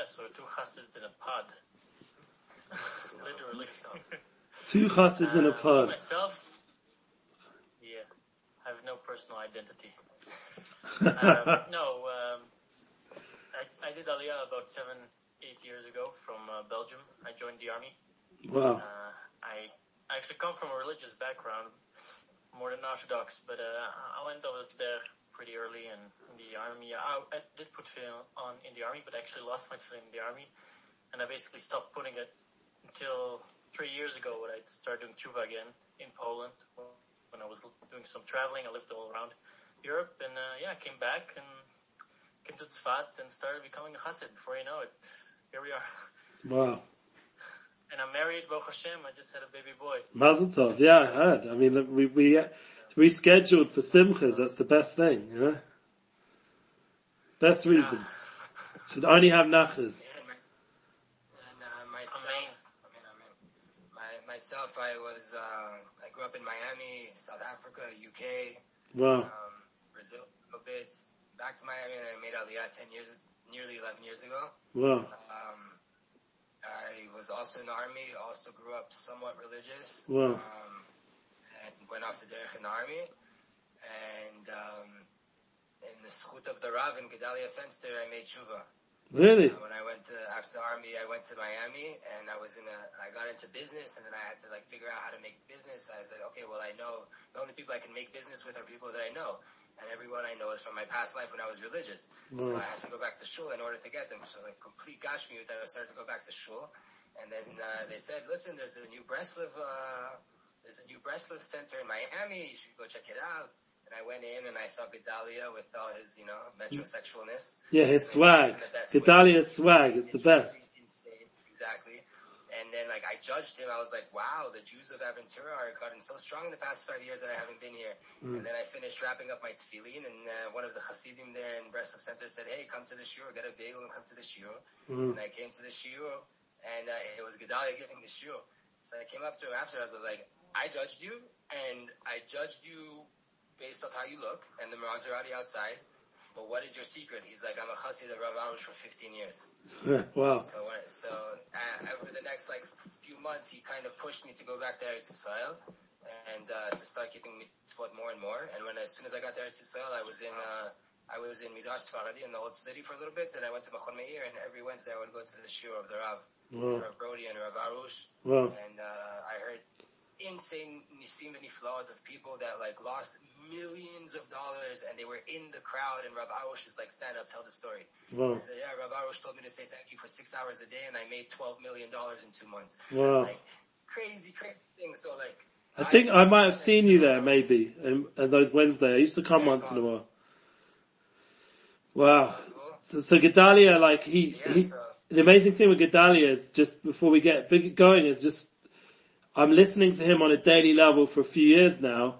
Yeah, so two chassids in a pod. Literally. Two chassids in a Uh, pod. Myself, yeah, I have no personal identity. um, no, um, I, I did Aliyah about seven, eight years ago from uh, Belgium. I joined the army. Wow. Uh, I I actually come from a religious background, more than Orthodox, but uh, I went over there pretty early in, in the army. I, I did put film on in the army, but actually lost my film in the army, and I basically stopped putting it until three years ago when I started doing tshuva again in Poland. When I was doing some traveling, I lived all around Europe, and uh, yeah, I came back and came to Tzfat and started becoming a chassid. Before you know it, here we are. Wow. And I'm married, Baruch Hashem. I just had a baby boy. Mazel tov. Yeah, I heard. I mean, we, we rescheduled for Simchas. That's the best thing, you know? Best reason. Should only have nachas. Yeah, and uh, myself, I mean, I mean, my, myself, I was, uh, I grew up in Miami, South Africa, UK, Wow. um, Brazil a little bit, back to Miami, and I made Aliyah 10 years, nearly 11 years ago. Wow. Um, I was also in the army, also grew up somewhat religious. Wow. Um, and went off the derech in the army. And, um, in the schut of the Rav in Gedalia Fenster, I made tshuva. Really? Uh, when I went to, after the army, I went to Miami and I was in a, I got into business and then I had to like figure out how to make business. I said, okay, well I know the only people I can make business with are people that I know. And everyone I know is from my past life when I was religious. So I had to go back to shul in order to get them. So like complete gashmiut, I started to go back to shul. And then, uh, they said, listen, there's a new Breslov, uh, there's a new Breslov center in Miami. You should go check it out. And I went in and I saw Gedalia with all his, you know, metrosexualness. Yeah, his swag. Gedalia's swag. It's the best. Insane, exactly. And then like I judged him, I was like, wow, the Jews of Aventura are gotten so strong in the past five years that I haven't been here. And then I finished wrapping up my tefillin and uh, one of the Hasidim there in Breslov Center said, hey, come to the shiur, get a bagel and come to the shiur. And I came to the shiur and uh, it was Gedalia giving the shiur. So I came up to him after, I was like, I judged you and I judged you based on how you look and the Maserati outside. But what is your secret? He's like, I'm a chassid of Rav Arush for 15 years. wow. So, when- so uh, over the next like few months, he kind of pushed me to go back there to Eretz Yisrael and uh, to start keeping mitzvot more and more. And when as soon as I got there to Eretz Yisrael, I was in uh, I was in Midrash Sfaradi in the old city for a little bit. Then I went to Machon Meir, and every Wednesday I would go to the shiur of the Rav, Wow. Rav Brody and Rav Arush, Wow. and uh, I heard insane nisim and niflaot of people that like lost millions of dollars and they were in the crowd and Rav Arush is like stand up tell the story. Wow. He said, yeah, Rav Arush told me to say thank you for six hours a day and I made twelve million dollars in two months. Wow. Like crazy, crazy things. So like I think I might have seen you there maybe, and, and those Wednesday. I used to come once in a while. Wow. So, so Gedalia, like he, Yeah, he, so the amazing thing with Gedalia is just before we get big going is just, I'm listening to him on a daily level for a few years now.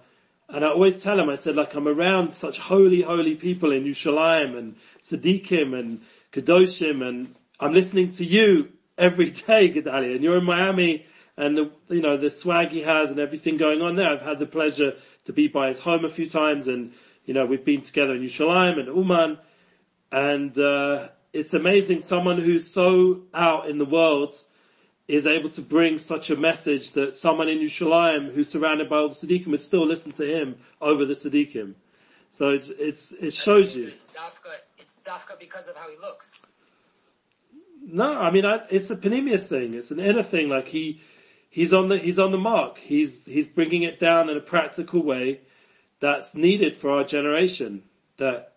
And I always tell him, I said, like, I'm around such holy, holy people in Yerushalayim and Siddiqim and Kedoshim and I'm listening to you every day, Gedalia, and you're in Miami and the, you know, the swag he has and everything going on there. I've had the pleasure to be by his home a few times and, you know, we've been together in Yerushalayim and Uman and, uh, it's amazing someone who's so out in the world is able to bring such a message that someone in Yerushalayim who's surrounded by all the Siddiqim would still listen to him over the Siddiqim. So it's, it's, it shows you. It's dafka. It's dafka because of how he looks. No, I mean, I, it's a pnimius thing. It's an inner thing. Like he, he's on the, he's on the mark. He's, he's bringing it down in a practical way that's needed for our generation. That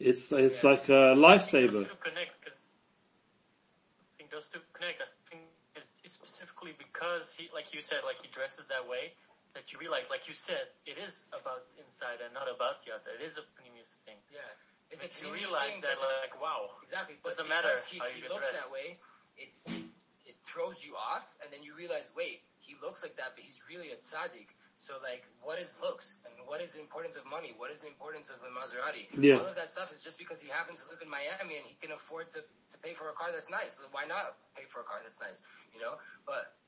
it's, it's like a I think lifesaver. those two connect I think those two connect. I think it's, it's specifically because he, like you said, like he dresses that way that you realize, like you said, it is about inside and not about the outside. It is a pnimius thing. Yeah. It's a Makes you realize thing, that, like, wow, Exactly. But Doesn't matter he, how he looks dressed. that way, it, it it throws you off, and then you realize, wait, he looks like that, but he's really a tzaddik. So like, what is looks, and what is the importance of money? What is the importance of the Maserati? Yeah. All of that stuff is just because he happens to live in Miami and he can afford to to pay for a car that's nice. So why not pay for a car that's nice? You know, but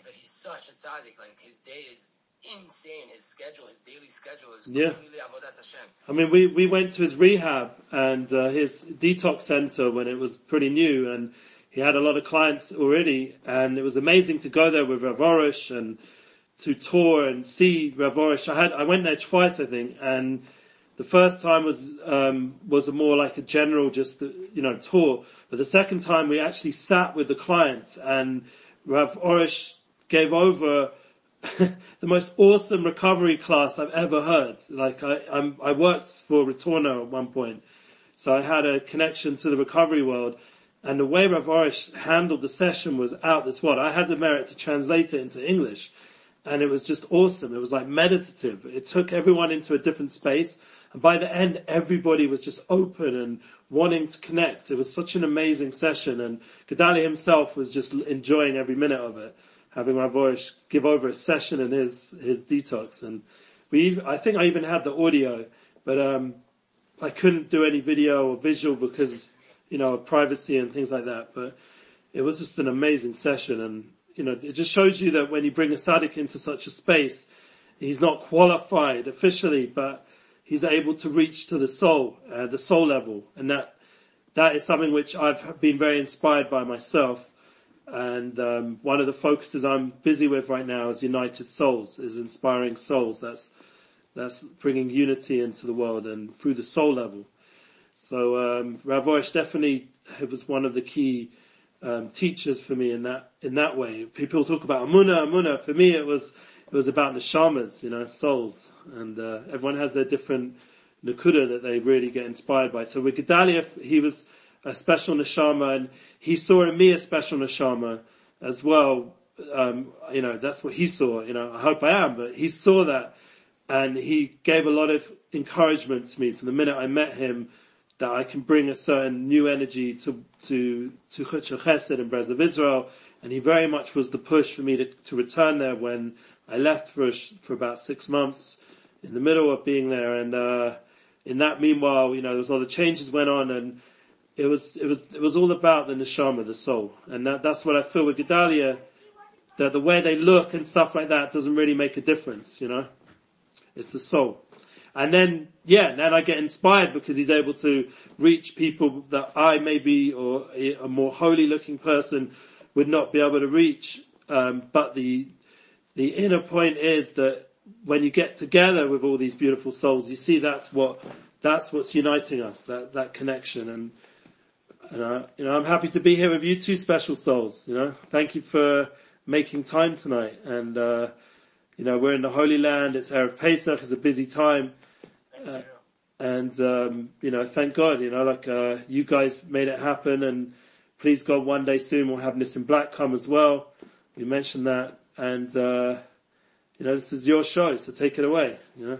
but he's such a tzaddik. Like his day is insane. His schedule, his daily schedule is Yeah. completely avodat Hashem. I mean, we, we went to his rehab and uh, his detox center when it was pretty new, and he had a lot of clients already, and it was amazing to go there with Rav Arush and to tour and see Rav Arush. I had I went there twice, I think, and the first time was um, was a more like a general, just you know, tour. But the second time, we actually sat with the clients, and Rav Arush gave over the most awesome recovery class I've ever heard. Like I, I'm, I worked for Retorno at one point, so I had a connection to the recovery world. And the way Rav Arush handled the session was out this world. I had the merit to translate it into English, and it was just awesome. It was like meditative. It took everyone into a different space, and by the end, everybody was just open and wanting to connect. It was such an amazing session, and Gedalia himself was just enjoying every minute of it having my voice give over a session in his his detox, and we I think I even had the audio, but um, I couldn't do any video or visual because you know privacy and things like that. But it was just an amazing session, and you know it just shows you that when you bring a tzaddik into such a space, he's not qualified officially, but he's able to reach to the soul, uh, the soul level, and that that is something which I've been very inspired by myself and um, one of the focuses I'm busy with right now is United Souls, is inspiring souls. That's that's bringing unity into the world and through the soul level. So um, Rav Arush definitely was one of the key um, teachers for me in that in that way. People talk about Amuna, Amuna. For me, it was it was about neshamas, you know, souls, and uh, everyone has their different nakuda that they really get inspired by. So with Gedalia, he was a special neshama, and he saw in me a special neshama as well. Um, you know, that's what he saw. You know, I hope I am, but he saw that, and he gave a lot of encouragement to me from the minute I met him that I can bring a certain new energy to to to Chesed and Breslov Israel, and he very much was the push for me to, to return there when I left for for about six months in the middle of being there, and uh, in that meanwhile, you know, there was a lot of changes went on, and it was it was it was all about the neshama, the soul, and that, that's what I feel with Gedalia. That the way they look and stuff like that doesn't really make a difference, you know. It's the soul, and then yeah, then I get inspired because he's able to reach people that I maybe or a more holy looking person would not be able to reach. Um, but the the inner point is that when you get together with all these beautiful souls, you see that's what that's what's uniting us, that that connection and and I, you know, I'm happy to be here with you two special souls. You know, thank you for making time tonight. And, uh, you know, we're in the Holy Land. It's Erev Pesach. It's a busy time. Uh, and, um, you know, thank God, you know, like, uh, you guys made it happen and please God, one day soon we'll have Nissim Black come as well. We mentioned that. And, uh, you know, this is your show, so take it away, you know.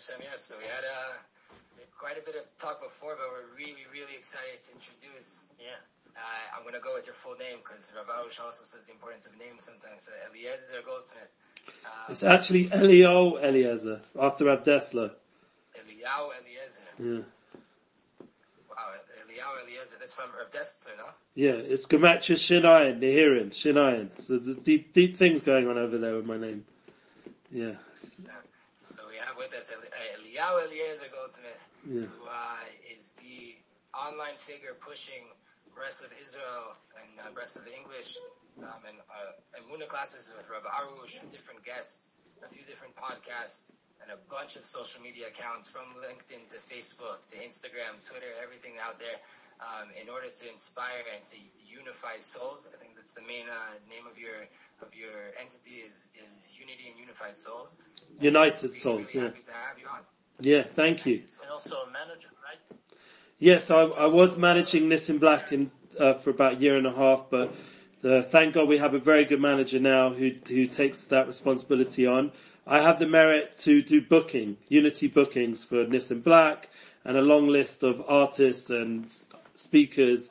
Hashem, yes. So we had uh, quite a bit of talk before, but we're really, really excited to introduce. Yeah. Uh, I'm gonna go with your full name because Rav Arush also says the importance of names sometimes. So Eliezer Goldsmith. Uh, It's actually Elio Eliezer after Abdesla. Eliyahu Eliezer. Yeah. Wow, Eliyahu Eliezer. That's from Rav Dessler, no? Yeah, it's Gematria Shinayan, Nehirin, Shinayan. So there's deep, deep things going on over there with my name. Yeah. So we have with us Eli- Eliyahu Eliezer Goldsmith, Yeah. who uh, is the online figure pushing rest of Israel and uh, rest of the English um, and uh, and Muna classes with Rabbi Arush, different guests, a few different podcasts, and a bunch of social media accounts from LinkedIn to Facebook to Instagram, Twitter, everything out there. Um, in order to inspire and to unify souls, I think that's the main uh, name of your of your entity is is Unity and Unified Souls. United Souls, really yeah. happy to have you on. Yeah, thank you. And also a manager, right? Yes, I, I was managing in black in, uh, for about a year and a half, but the, thank God we have a very good manager now who, who takes that responsibility on. I have the merit to do booking, Unity bookings for Nissim Black and a long list of artists and speakers,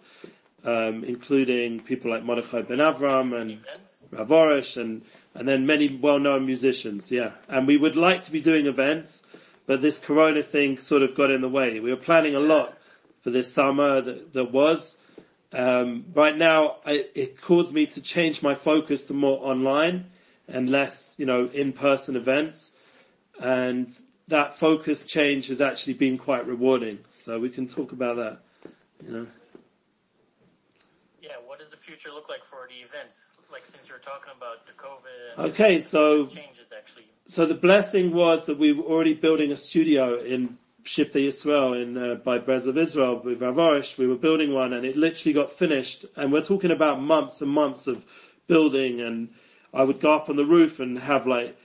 um, including people like Mordechai Ben Avram and. Rav Arush and, and then many well-known musicians, yeah. And we would like to be doing events, but this corona thing sort of got in the way. We were planning a lot for this summer that, that was. Um, right now, I, it caused me to change my focus to more online and less, you know, in-person events. And that focus change has actually been quite rewarding. So we can talk about that, you know. Yeah, what does the future look like for the events? Like since you're talking about the COVID Okay, so changes actually. so the blessing was that we were already building a studio in Shifta Yisrael in uh, by Breslov Israel with Avarish. We were building one, and it literally got finished. And we're talking about months and months of building. And I would go up on the roof and have like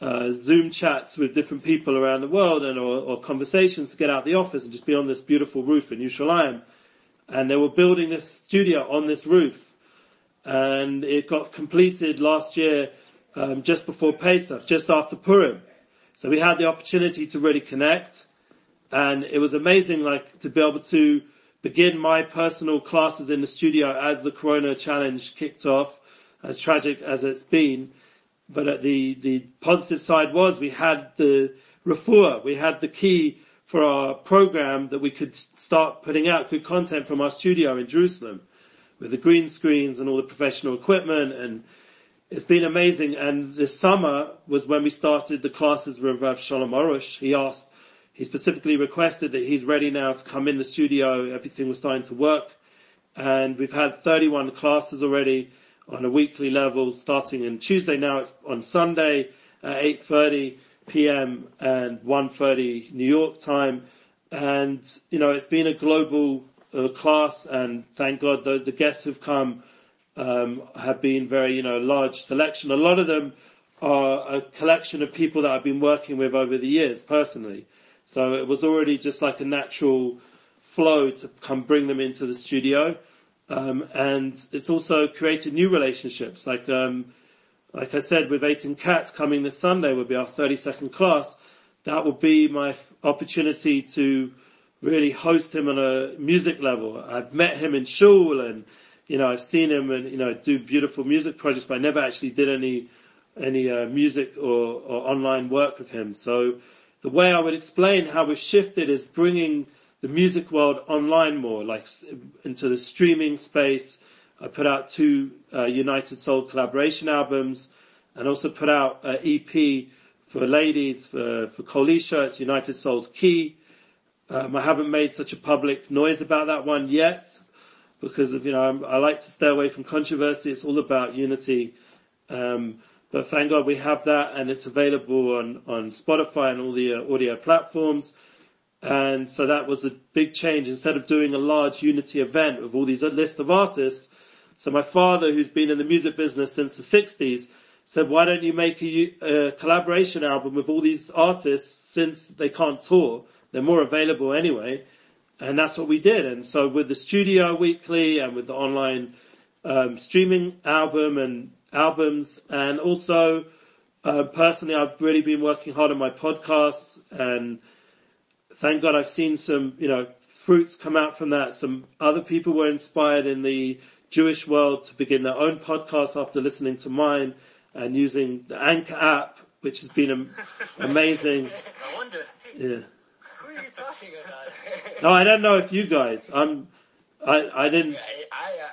uh, Zoom chats with different people around the world, and or, or conversations to get out the office and just be on this beautiful roof in Yerushalayim. And they were building this studio on this roof, and it got completed last year, um, just before Pesach, just after Purim. So we had the opportunity to really connect and it was amazing like to be able to begin my personal classes in the studio as the Corona challenge kicked off, as tragic as it's been. But the, the positive side was we had the refuah, we had the key for our program that we could start putting out good content from our studio in Jerusalem with the green screens and all the professional equipment and it's been amazing. And this summer was when we started the classes with Rav Shalom Arush. He asked, he specifically requested that he's ready now to come in the studio. Everything was starting to work. And we've had 31 classes already on a weekly level starting in Tuesday. Now it's on Sunday at 8.30 p.m. and 1.30 New York time. And, you know, it's been a global uh, class and thank God the, the guests who've come um, have been very, you know, large selection. A lot of them are a collection of people that I've been working with over the years personally. So it was already just like a natural flow to come bring them into the studio. Um, and it's also created new relationships. Like, um, like I said, with Eitan Katz coming this Sunday will be our 32nd class. That will be my opportunity to really host him on a music level. I've met him in shul and, you know, I've seen him and, you know, do beautiful music projects, but I never actually did any, any, uh, music or, or online work with him. So, the way I would explain how we've shifted is bringing the music world online more, like into the streaming space. I put out two uh, United Soul collaboration albums and also put out an EP for ladies for, for Kolisha. It's United Soul's Key. Um, I haven't made such a public noise about that one yet because of, you know, I'm, i like to stay away from controversy. It's all about unity. Um, but thank God we have that and it's available on, on Spotify and all the uh, audio platforms. And so that was a big change. Instead of doing a large unity event with all these list of artists, so my father, who's been in the music business since the 60s, said, why don't you make a, a collaboration album with all these artists since they can't tour? They're more available anyway. And that's what we did. And so with the studio weekly and with the online um, streaming album and albums and also uh, personally I've really been working hard on my podcasts and thank God I've seen some, you know, fruits come out from that. Some other people were inspired in the Jewish world to begin their own podcasts after listening to mine and using the Anchor app, which has been amazing. I wonder. Yeah. Who are you talking about? No, I don't know if you guys, I'm, I, I didn't, I, I,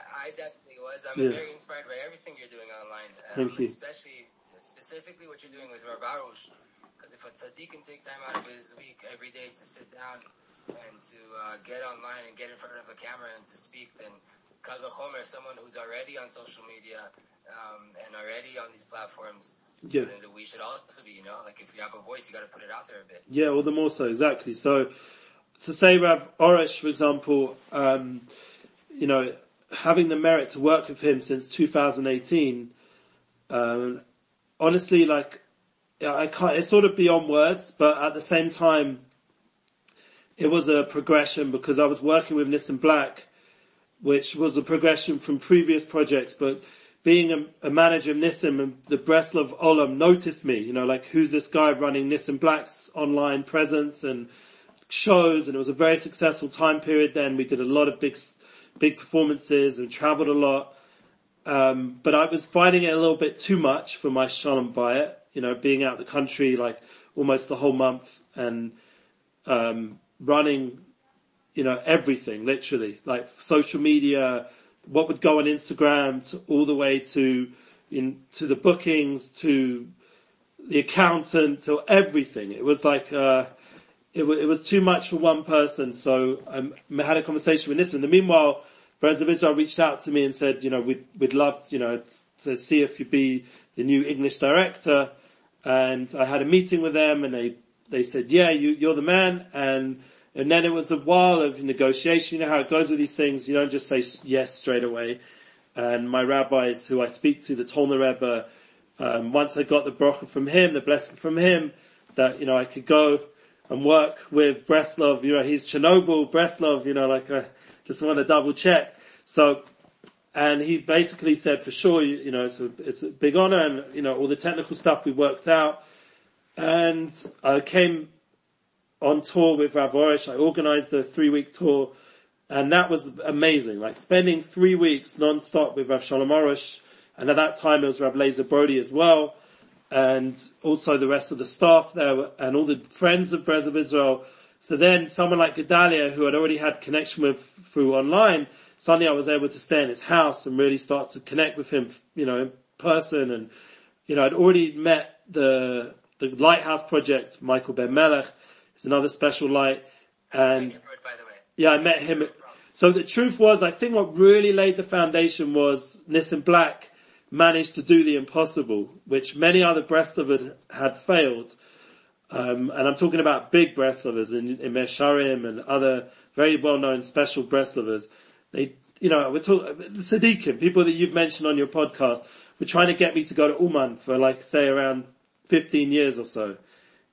I definitely was. I'm Yeah. very inspired by everything you're doing online. Um, Thank you. Especially, specifically what you're doing with Rav Arush. Because if a tzaddik can take time out of his week every day to sit down and to uh, get online and get in front of a camera and to speak, then Kal Vachomer, someone who's already on social media um, and already on these platforms, yeah. then we should also be, you know, like if you have a voice, you got to put it out there a bit. Yeah, all the more so, exactly. So, to say Rav Arush, for example, um, you know, having the merit to work with him since 2018, um, honestly, like, I can't, it's sort of beyond words, but at the same time, it was a progression because I was working with Nissim Black, which was a progression from previous projects, but being a, a manager of Nissim and the Breslov Olam noticed me, you know, like who's this guy running Nissim Black's online presence and shows and it was a very successful time period then. We did a lot of big, big performances and traveled a lot. Um, but I was finding it a little bit too much for my Shalom Bayit, you know, being out the country like almost the whole month and, um, running, you know, everything, literally, like social media, what would go on Instagram to all the way to in, to the bookings, to the accountant, to everything. It was like, uh, it, w- it was too much for one person. So um, I had a conversation with Nissim. In the meanwhile, President Israel reached out to me and said, you know, we'd, we'd love, you know, to see if you'd be the new English director. And I had a meeting with them and they, they said, yeah, you, you're the man. And, and then it was a while of negotiation. You know how it goes with these things. You don't just say yes straight away. And my rabbis who I speak to, the Tolner Rebbe, um, once I got the bracha from him, the blessing from him, that, you know, I could go and work with Breslov, you know, he's Chernobyl, Breslov, you know, like I just want to double check. So, and he basically said for sure, you, you know, it's a, it's a big honor and, you know, all the technical stuff we worked out. And I came on tour with Rav Arush. I organized a three week tour and that was amazing. Like spending three weeks non-stop with Rav Shalom Arush. And at that time it was Rav Lazer Brody as well. And also the rest of the staff there and all the friends of Breslov Israel. So then someone like Gedalia, who had already had connection with through online, suddenly I was able to stay in his house and really start to connect with him, you know, in person. And, you know, I'd already met the, the Lighthouse Project, Michael Ben Melech. It's another special light. And yeah, I met him. So the truth was, I think what really laid the foundation was Nissim Black managed to do the impossible, which many other Breslovers had failed. Um, and I'm talking about big Breslovers in, in Mesharim and other very well-known special Breslovers. They, you know, we're talking, Sadiqim, people that you've mentioned on your podcast, were trying to get me to go to Uman for like, say around 15 years or so.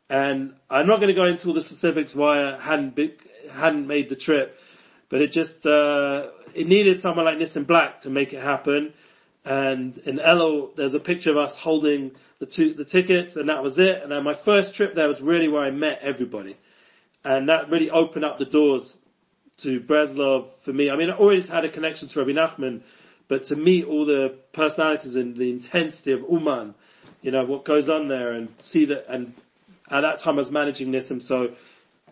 And I'm not going to go into all the specifics why I hadn't been, hadn't made the trip, but it just, uh, it needed someone like Nissim Black to make it happen. And in Elul, there's a picture of us holding the two, the tickets and that was it. And then my first trip there was really where I met everybody. And that really opened up the doors to Breslov for me. I mean, I always had a connection to Rabbi Nachman, but to meet all the personalities and the intensity of Uman, you know, what goes on there and see that, and at that time I was managing this and so,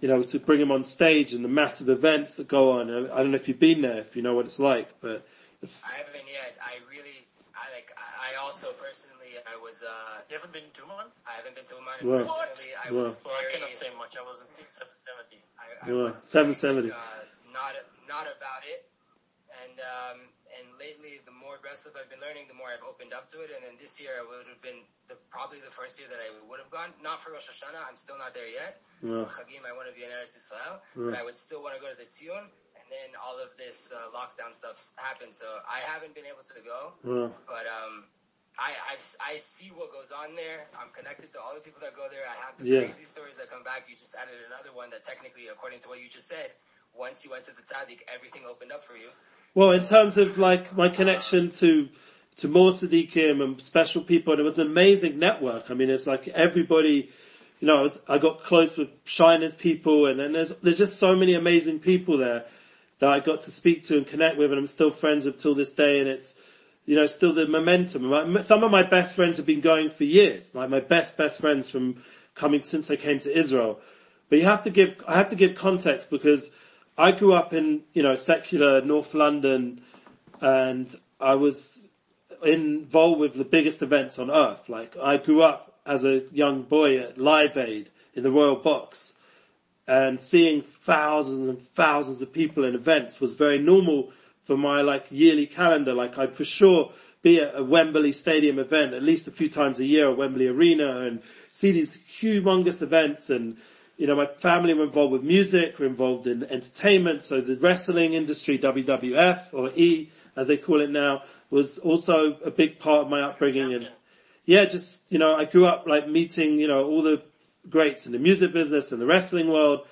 you know, to bring him on stage and the massive events that go on. I don't know if you've been there, if you know what it's like, but. I haven't yet. I really, also personally, I was, uh, You haven't been to Uman? I haven't been to Oman. Well, Personally, I well. was Well, I cannot say much. I wasn't 770. I, I Well, was 770. Uh, not not about it. And um, and lately, the more aggressive I've been learning, the more I've opened up to it. And then this year, I would have been the, probably the first year that I would have gone. Not for Rosh Hashanah. I'm still not there yet. Yeah. For Chagim, I want to be in Eretz Israel, Yeah. but I would still want to go to the Tzion. And then all of this uh, lockdown stuff happened, so I haven't been able to go. Well, But um, I, I I see what goes on there. I'm connected to all the people that go there. I have the Yeah. crazy stories that come back. You just added another one that technically, according to what you just said, once you went to the tzaddik, everything opened up for you. Well, in terms of like my connection to to more Sadiqim and special people, and it was an amazing network. I mean, it's like everybody, you know, I, was, I got close with Shiner's people, and then there's there's just so many amazing people there that I got to speak to and connect with, and I'm still friends with till this day. And it's you know still the momentum. Some of my best friends have been going for years, like my best best friends from coming since I came to Israel. But you have to give I have to give context because I grew up in, you know, secular North London and I was involved with the biggest events on earth. Like I grew up as a young boy at Live Aid in the Royal Box and seeing thousands and thousands of people in events was very normal for my like yearly calendar. Like I'd for sure be at a Wembley Stadium event at least a few times a year at Wembley Arena and see these humongous events and you know, my family were involved with music, were involved in entertainment, so the wrestling industry, WWF or E as they call it now, was also a big part of my upbringing and yeah, just, you know, I grew up like meeting, you know, all the greats in the music business and the wrestling world.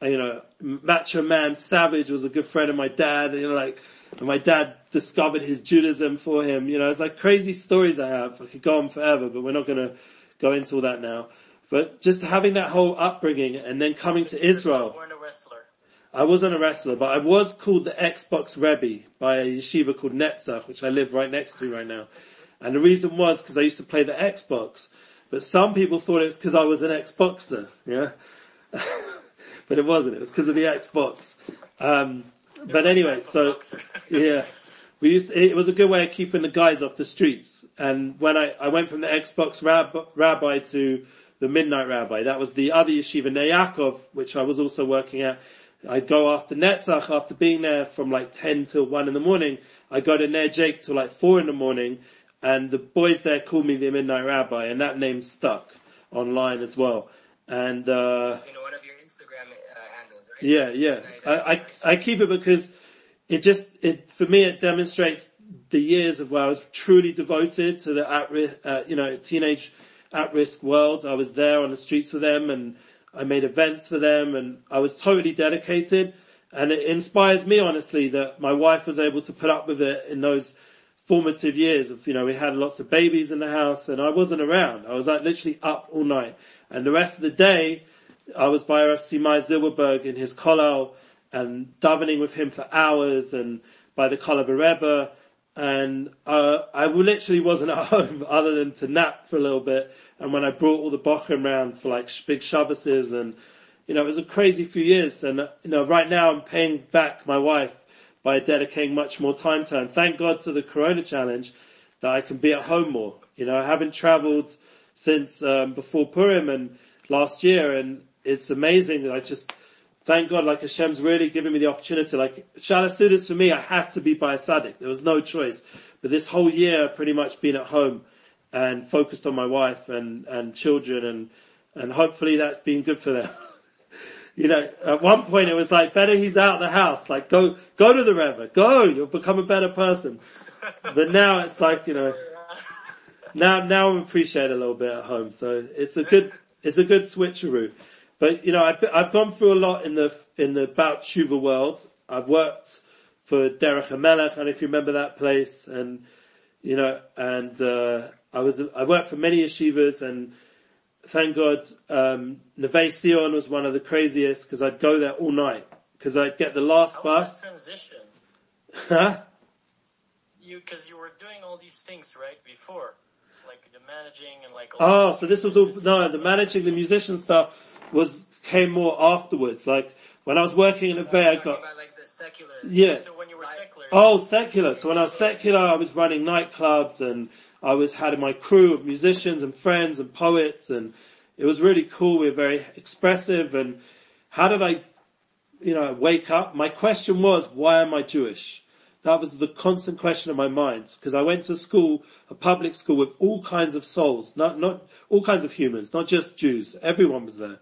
You know, Macho Man Savage was a good friend of my dad, you know, like, and my dad discovered his Judaism for him, you know, it's like crazy stories I have. I could go on forever, but we're not gonna go into all that now. But just having that whole upbringing and then coming to Israel. You weren't a wrestler. I wasn't a wrestler, but I was called the Xbox Rebbe by a yeshiva called Netzach, which I live right next to right now. And the reason was because I used to play the Xbox. But some people thought it was because I was an Xboxer, yeah? but it wasn't, it was because of the Xbox. Um, but anyway, so, yeah. we used, it was a good way of keeping the guys off the streets. And when I, I went from the Xbox rab, rabbi to the midnight rabbi, that was the other yeshiva, Ner Yaakov, which I was also working at. I'd go after Netzach, after being there from like 10 till 1 in the morning, I'd go to Ner Jake till like 4 in the morning, and the boys there called me the midnight rabbi, and that name stuck online as well. And, uh, You know, Instagram uh, handles, right? yeah, yeah. I, I, I keep it because it just, it, for me, it demonstrates the years of where I was truly devoted to the at risk, uh, you know, teenage at risk world. I was there on the streets with them and I made events for them and I was totally dedicated. And it inspires me honestly that my wife was able to put up with it in those formative years of, you know, we had lots of babies in the house and I wasn't around. I was like literally up all night. And the rest of the day, I was by Simai Zilberberg in his kollel and davening with him for hours and by the kollel Rebbe. And, uh, I literally wasn't at home other than to nap for a little bit. And when I brought all the Bochum round for like big Shabbases and, you know, it was a crazy few years. And, uh, you know, right now I'm paying back my wife by dedicating much more time to her. And thank God to the Corona challenge that I can be at home more. You know, I haven't traveled since, um, before Purim and last year and it's amazing that I just, thank God, like Hashem's really given me the opportunity. Like Shalas Sudas for me, I had to be by a Saddik. There was no choice. But this whole year, I've pretty much been at home and focused on my wife and, and children and, and hopefully that's been good for them. you know, at one point it was like, better he's out of the house. Like go, go to the river. Go. You'll become a better person. But now it's like, you know, now, now I appreciate a little bit at home. So it's a good, it's a good switcheroo. But you know, I've, I've gone through a lot in the, in the Bout Shuva world. I've worked for Derech HaMelech, and if you remember that place, and, you know, and, uh, I was, I worked for many yeshivas and thank God, um, Neve Zion was one of the craziest because I'd go there all night because I'd get the last How bus. transition? Huh? You, cause you were doing all these things, right, before? Like the managing and like all Oh, so this was all, no, the managing the musician stuff was, came more afterwards. Like, when I was working in a bay, I got, about like the secular. yeah. So when you were secular, Oh, secular. So when I was secular, I was running nightclubs and I was had my crew of musicians and friends and poets and it was really cool. We were very expressive and how did I, you know, wake up? My question was, why am I Jewish? That was the constant question of my mind because I went to a school, a public school with all kinds of souls, not, not all kinds of humans, not just Jews. Everyone was there.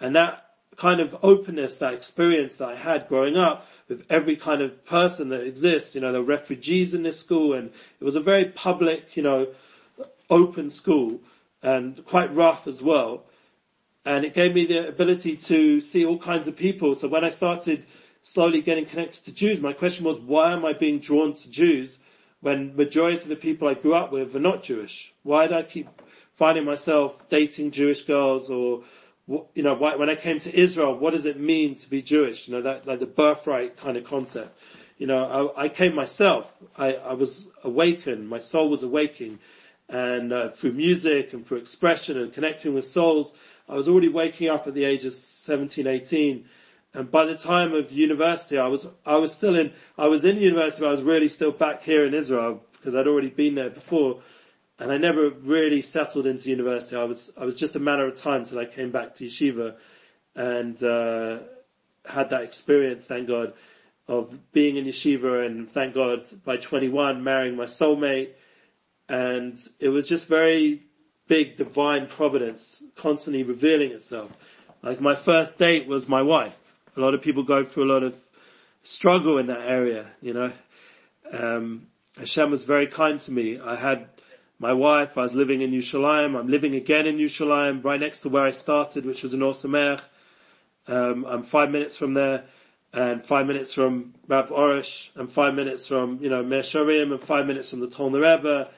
And that kind of openness, that experience that I had growing up with every kind of person that exists, you know, were refugees in this school and it was a very public, you know, open school and quite rough as well. And it gave me the ability to see all kinds of people. So when I started slowly getting connected to Jews, my question was, why am I being drawn to Jews when majority of the people I grew up with are not Jewish? Why did I keep finding myself dating Jewish girls or you know, when I came to Israel, what does it mean to be Jewish? You know, that, like the birthright kind of concept. You know, I, I came myself. I, I was awakened. My soul was awaking. And uh, through music and through expression and connecting with souls, I was already waking up at the age of 17, 18. And by the time of university, I was, I was still in, I was in university, but I was really still back here in Israel because I'd already been there before and I never really settled into university. I was I was just a matter of time till I came back to yeshiva, and uh, had that experience. Thank God of being in yeshiva, and thank God by 21 marrying my soulmate, and it was just very big divine providence constantly revealing itself. Like my first date was my wife. A lot of people go through a lot of struggle in that area, you know. Um, Hashem was very kind to me. I had my wife, I was living in Yerushalayim, I'm living again in Yerushalayim, right next to where I started, which was in Or Sameach. Um, I'm five minutes from there, and five minutes from Rab Arush, and five minutes from, you know, Meah Shearim, and five minutes from the Tolner Rebbe.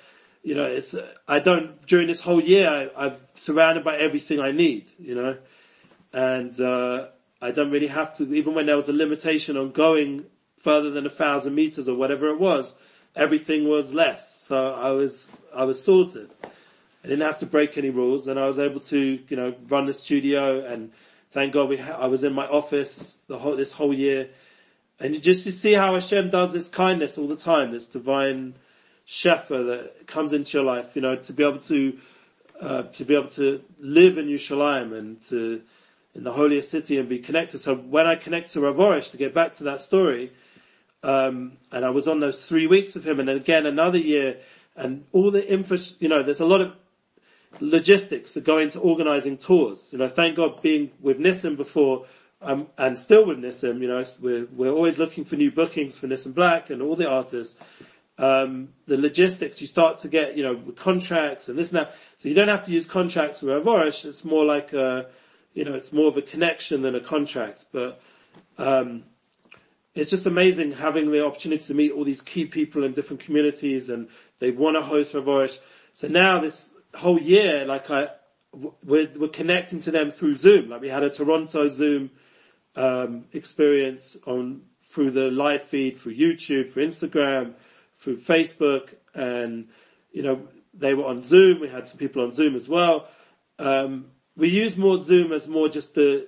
You know, it's, I don't, during this whole year, I, I'm surrounded by everything I need, you know, and, uh, I don't really have to, even when there was a limitation on going further than a thousand meters or whatever it was, everything was less. So I was, I was sorted. I didn't have to break any rules and I was able to, you know, run the studio and thank God we ha- I was in my office the whole, this whole year And you just you see how Hashem does this kindness all the time, this divine shefa that comes into your life, you know, to be able to, uh, to be able to live in Yerushalayim and to, in the holiest city and be connected. So when I connect to Rav to get back to that story, um, and I was on those three weeks with him and then again another year and all the infra, you know, there's a lot of logistics that go into organizing tours. You know, thank God being with Nissim before, um, and still with Nissim, you know, we're, we're always looking for new bookings for Nissim Black and all the artists. Um, the logistics, you start to get, you know, contracts and this and that. So you don't have to use contracts with Avorish. It's more like a, you know, it's more of a connection than a contract. But, um, it's just amazing having the opportunity to meet all these key people in different communities and they want to host Avorish. So now this whole year, like I, we're, we're connecting to them through Zoom. Like we had a Toronto Zoom, um, experience on, through the live feed, through YouTube, through Instagram, through Facebook, and, you know, they were on Zoom. We had some people on Zoom as well. Um, we use more Zoom as more just the,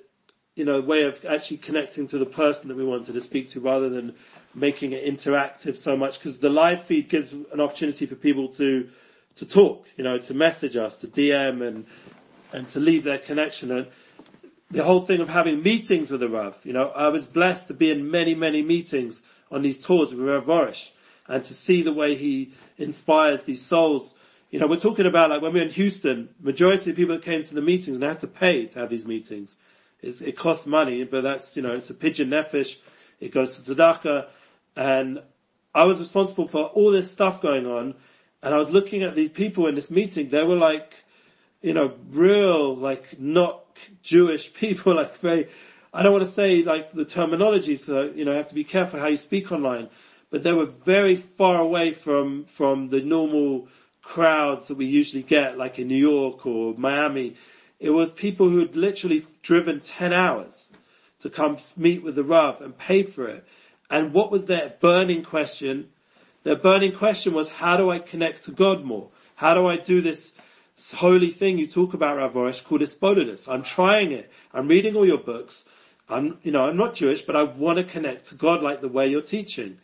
you know, way of actually connecting to the person that we wanted to speak to rather than making it interactive so much because the live feed gives an opportunity for people to, to talk, you know, to message us, to DM and, and to leave their connection. And the whole thing of having meetings with the Rav, you know, I was blessed to be in many, many meetings on these tours with Rav Borish and to see the way he inspires these souls. You know, we're talking about like when we were in Houston, majority of people that came to the meetings and they had to pay to have these meetings. It's, it costs money, but that's, you know, it's a pidyon nefesh. It goes to tzedakah. And I was responsible for all this stuff going on and I was looking at these people in this meeting, they were like, you know, real, like not Jewish people, like very, I don't want to say like the terminology, so, you know, you have to be careful how you speak online, but they were very far away from, from the normal crowds that we usually get, like in New York or Miami. It was people who had literally driven 10 hours to come meet with the Rav and pay for it. And what was their burning question? Their burning question was, how do I connect to God more? How do I do this holy thing you talk about, Rav Arush, called Isbodedus? I'm trying it. I'm reading all your books. I'm, you know, I'm not Jewish, but I want to connect to God like the way you're teaching.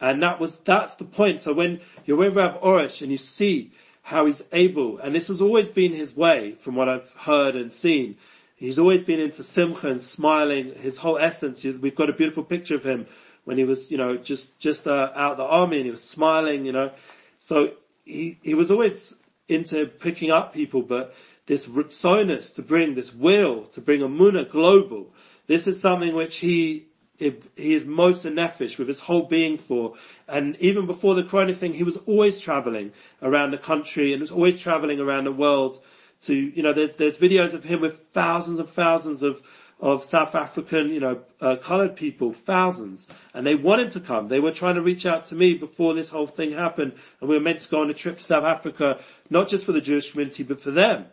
And that was, that's the point. So when you're with Rav Arush and you see how he's able, and this has always been his way from what I've heard and seen, He's always been into simcha and smiling. His whole essence. We've got a beautiful picture of him when he was, you know, just, just uh, out the army and he was smiling, you know. So he, he was always into picking up people, but this ritzonus to bring, this will to bring a muna global, this is something which he, he is moser nefesh with his whole being for. And even before the corona thing, he was always traveling around the country and was always traveling around the world to, you know, there's, there's videos of him with thousands and thousands of of South African, you know, uh, colored people, thousands, and they wanted to come. They were trying to reach out to me before this whole thing happened, and we were meant to go on a trip to South Africa, not just for the Jewish community, but for them.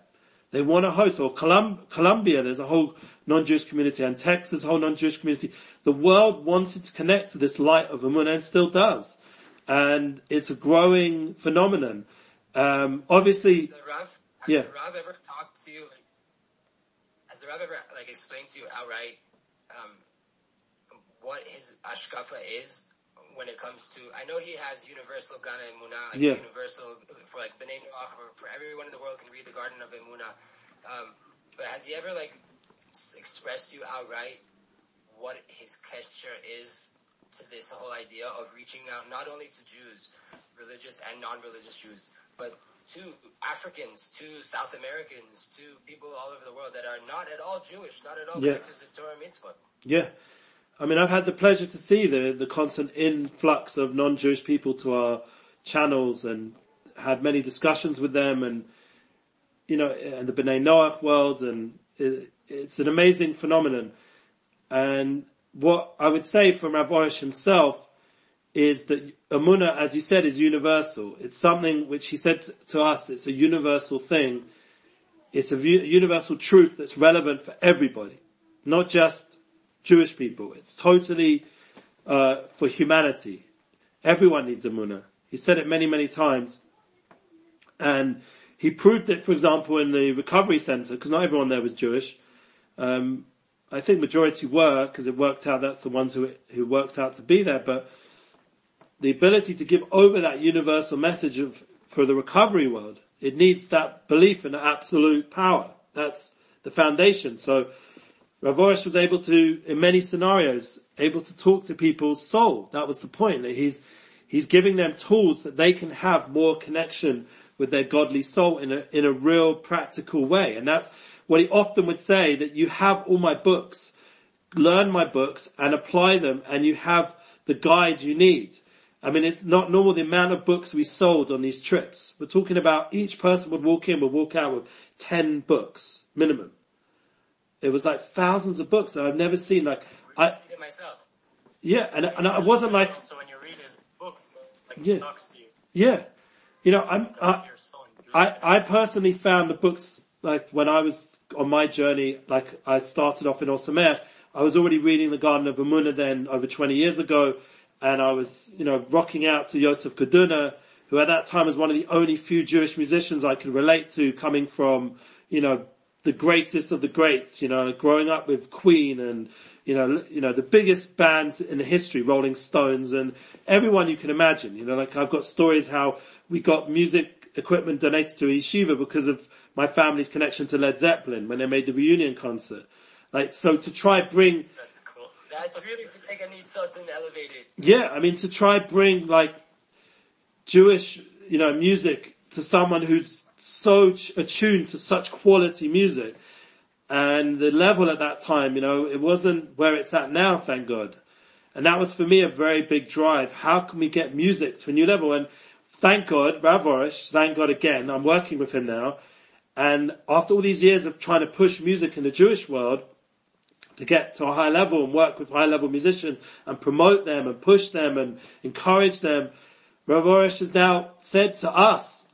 They want to host, or Colum- Colombia, there's a whole non-Jewish community, and Texas, a whole non-Jewish community. The world wanted to connect to this light of Amun and still does. And it's a growing phenomenon. Um, obviously, Rav, yeah. Rav ever talked to you the Rav ever like explained to you outright um, what his ashkafa is when it comes to? I know he has universal Gana Emunah, like yeah. universal for like Bnei Noach, for, for everyone in the world can read the Garden of Emunah. Um, but has he ever like expressed to you outright what his kesher is to this whole idea of reaching out not only to Jews, religious and non-religious Jews, but to Africans, to South Americans, to people all over the world that are not at all Jewish, not at all yeah. connected to Torah mitzvah. Yeah. I mean, I've had the pleasure to see the, the constant influx of non-Jewish people to our channels and had many discussions with them and, you know, and the B'nai Noach world and it, it's an amazing phenomenon. And what I would say from Rav Arush himself is that Amuna, as you said, is universal. It's something which he said to us, it's a universal thing. It's a universal truth that's relevant for everybody, not just Jewish people. It's totally uh, for humanity. Everyone needs Amuna. He said it many, many times. And he proved it, for example, in the recovery center, because not everyone there was Jewish. Um, I think majority were because it worked out. That's the ones who who worked out to be there. But the ability to give over that universal message of for the recovery world, it needs that belief in absolute power. That's the foundation. So Rav Arush was able to, in many scenarios, able to talk to people's soul. That was the point. That he's he's giving them tools that they can have more connection with their godly soul in a in a real practical way. And that's what he often would say that you have all my books, learn my books and apply them and you have the guide you need. I mean, it's not normal the amount of books we sold on these trips. We're talking about each person would walk in, would walk out with 10 books, minimum. It was like thousands of books that I've never seen. Like, I, it myself. Yeah, and, and I wasn't like. So when you read his books, like yeah, talks to you. Yeah, you know, I'm. I, I, I personally found the books like when I was on my journey. Like I started off in Or Sameach, I was already reading the Garden of Emunah then over 20 years ago, and I was, you know, rocking out to Yosef Karduner, who at that time was one of the only few Jewish musicians I could relate to coming from, you know, the greatest of the greats, you know, growing up with Queen and, you know, you know, the biggest bands in history, Rolling Stones and everyone you can imagine, you know, like I've got stories how we got music equipment donated to Yeshiva because of my family's connection to Led Zeppelin when they made the reunion concert. Like, so to try bring that's cool. That's really to take a nitzot and elevate it. Yeah, I mean to try bring like Jewish, you know, music to someone who's so attuned to such quality music. And the level at that time, you know, it wasn't where it's at now, thank God. And that was for me a very big drive. How can we get music to a new level? And thank God, Rav Arush, thank God again, I'm working with him now. And after all these years of trying to push music in the Jewish world, to get to a high level and work with high level musicians and promote them and push them and encourage them. Rav Arush has now said to us,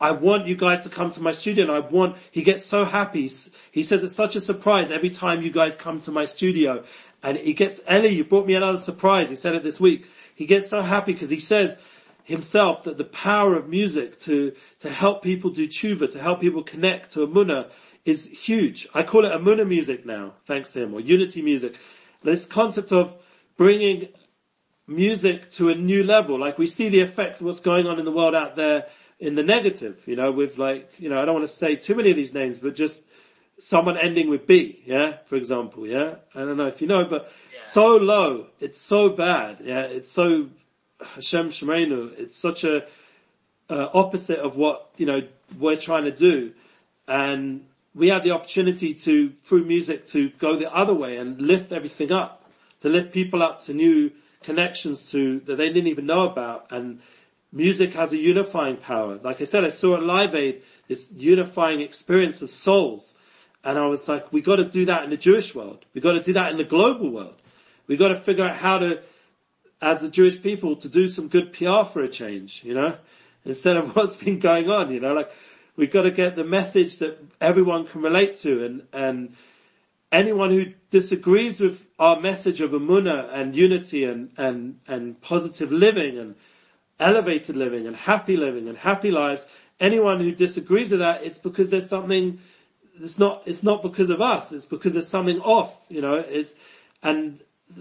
I want you guys to come to my studio and I want, he gets so happy. He says it's such a surprise every time you guys come to my studio. And he gets, Ellie, you brought me another surprise. He said it this week. He gets so happy because he says himself that the power of music to, to help people do tshuva, to help people connect to Emunah is huge. I call it Emunah music now, thanks to him, or unity music. This concept of bringing music to a new level, like we see the effect of what's going on in the world out there in the negative, you know, with like, you know, I don't want to say too many of these names, but just someone ending with B, yeah, for example, yeah. I don't know if you know, but yeah. so low, it's so bad, yeah, it's so Hashem Shemenu, it's such a uh, opposite of what you know we're trying to do, and we have the opportunity to, through music, to go the other way and lift everything up, to lift people up to new connections to that they didn't even know about. And music has a unifying power. Like I said, I saw at Live Aid this unifying experience of souls. And I was like, we got to do that in the Jewish world. We got to do that in the global world. We got to figure out how to, as the Jewish people, to do some good PR for a change, you know, instead of what's been going on, you know, like We've got to get the message that everyone can relate to and, and anyone who disagrees with our message of Emunah and unity and, and, and positive living and elevated living and happy living and happy lives, anyone who disagrees with that, it's because there's something, it's not, it's not because of us, it's because there's something off, you know, it's, and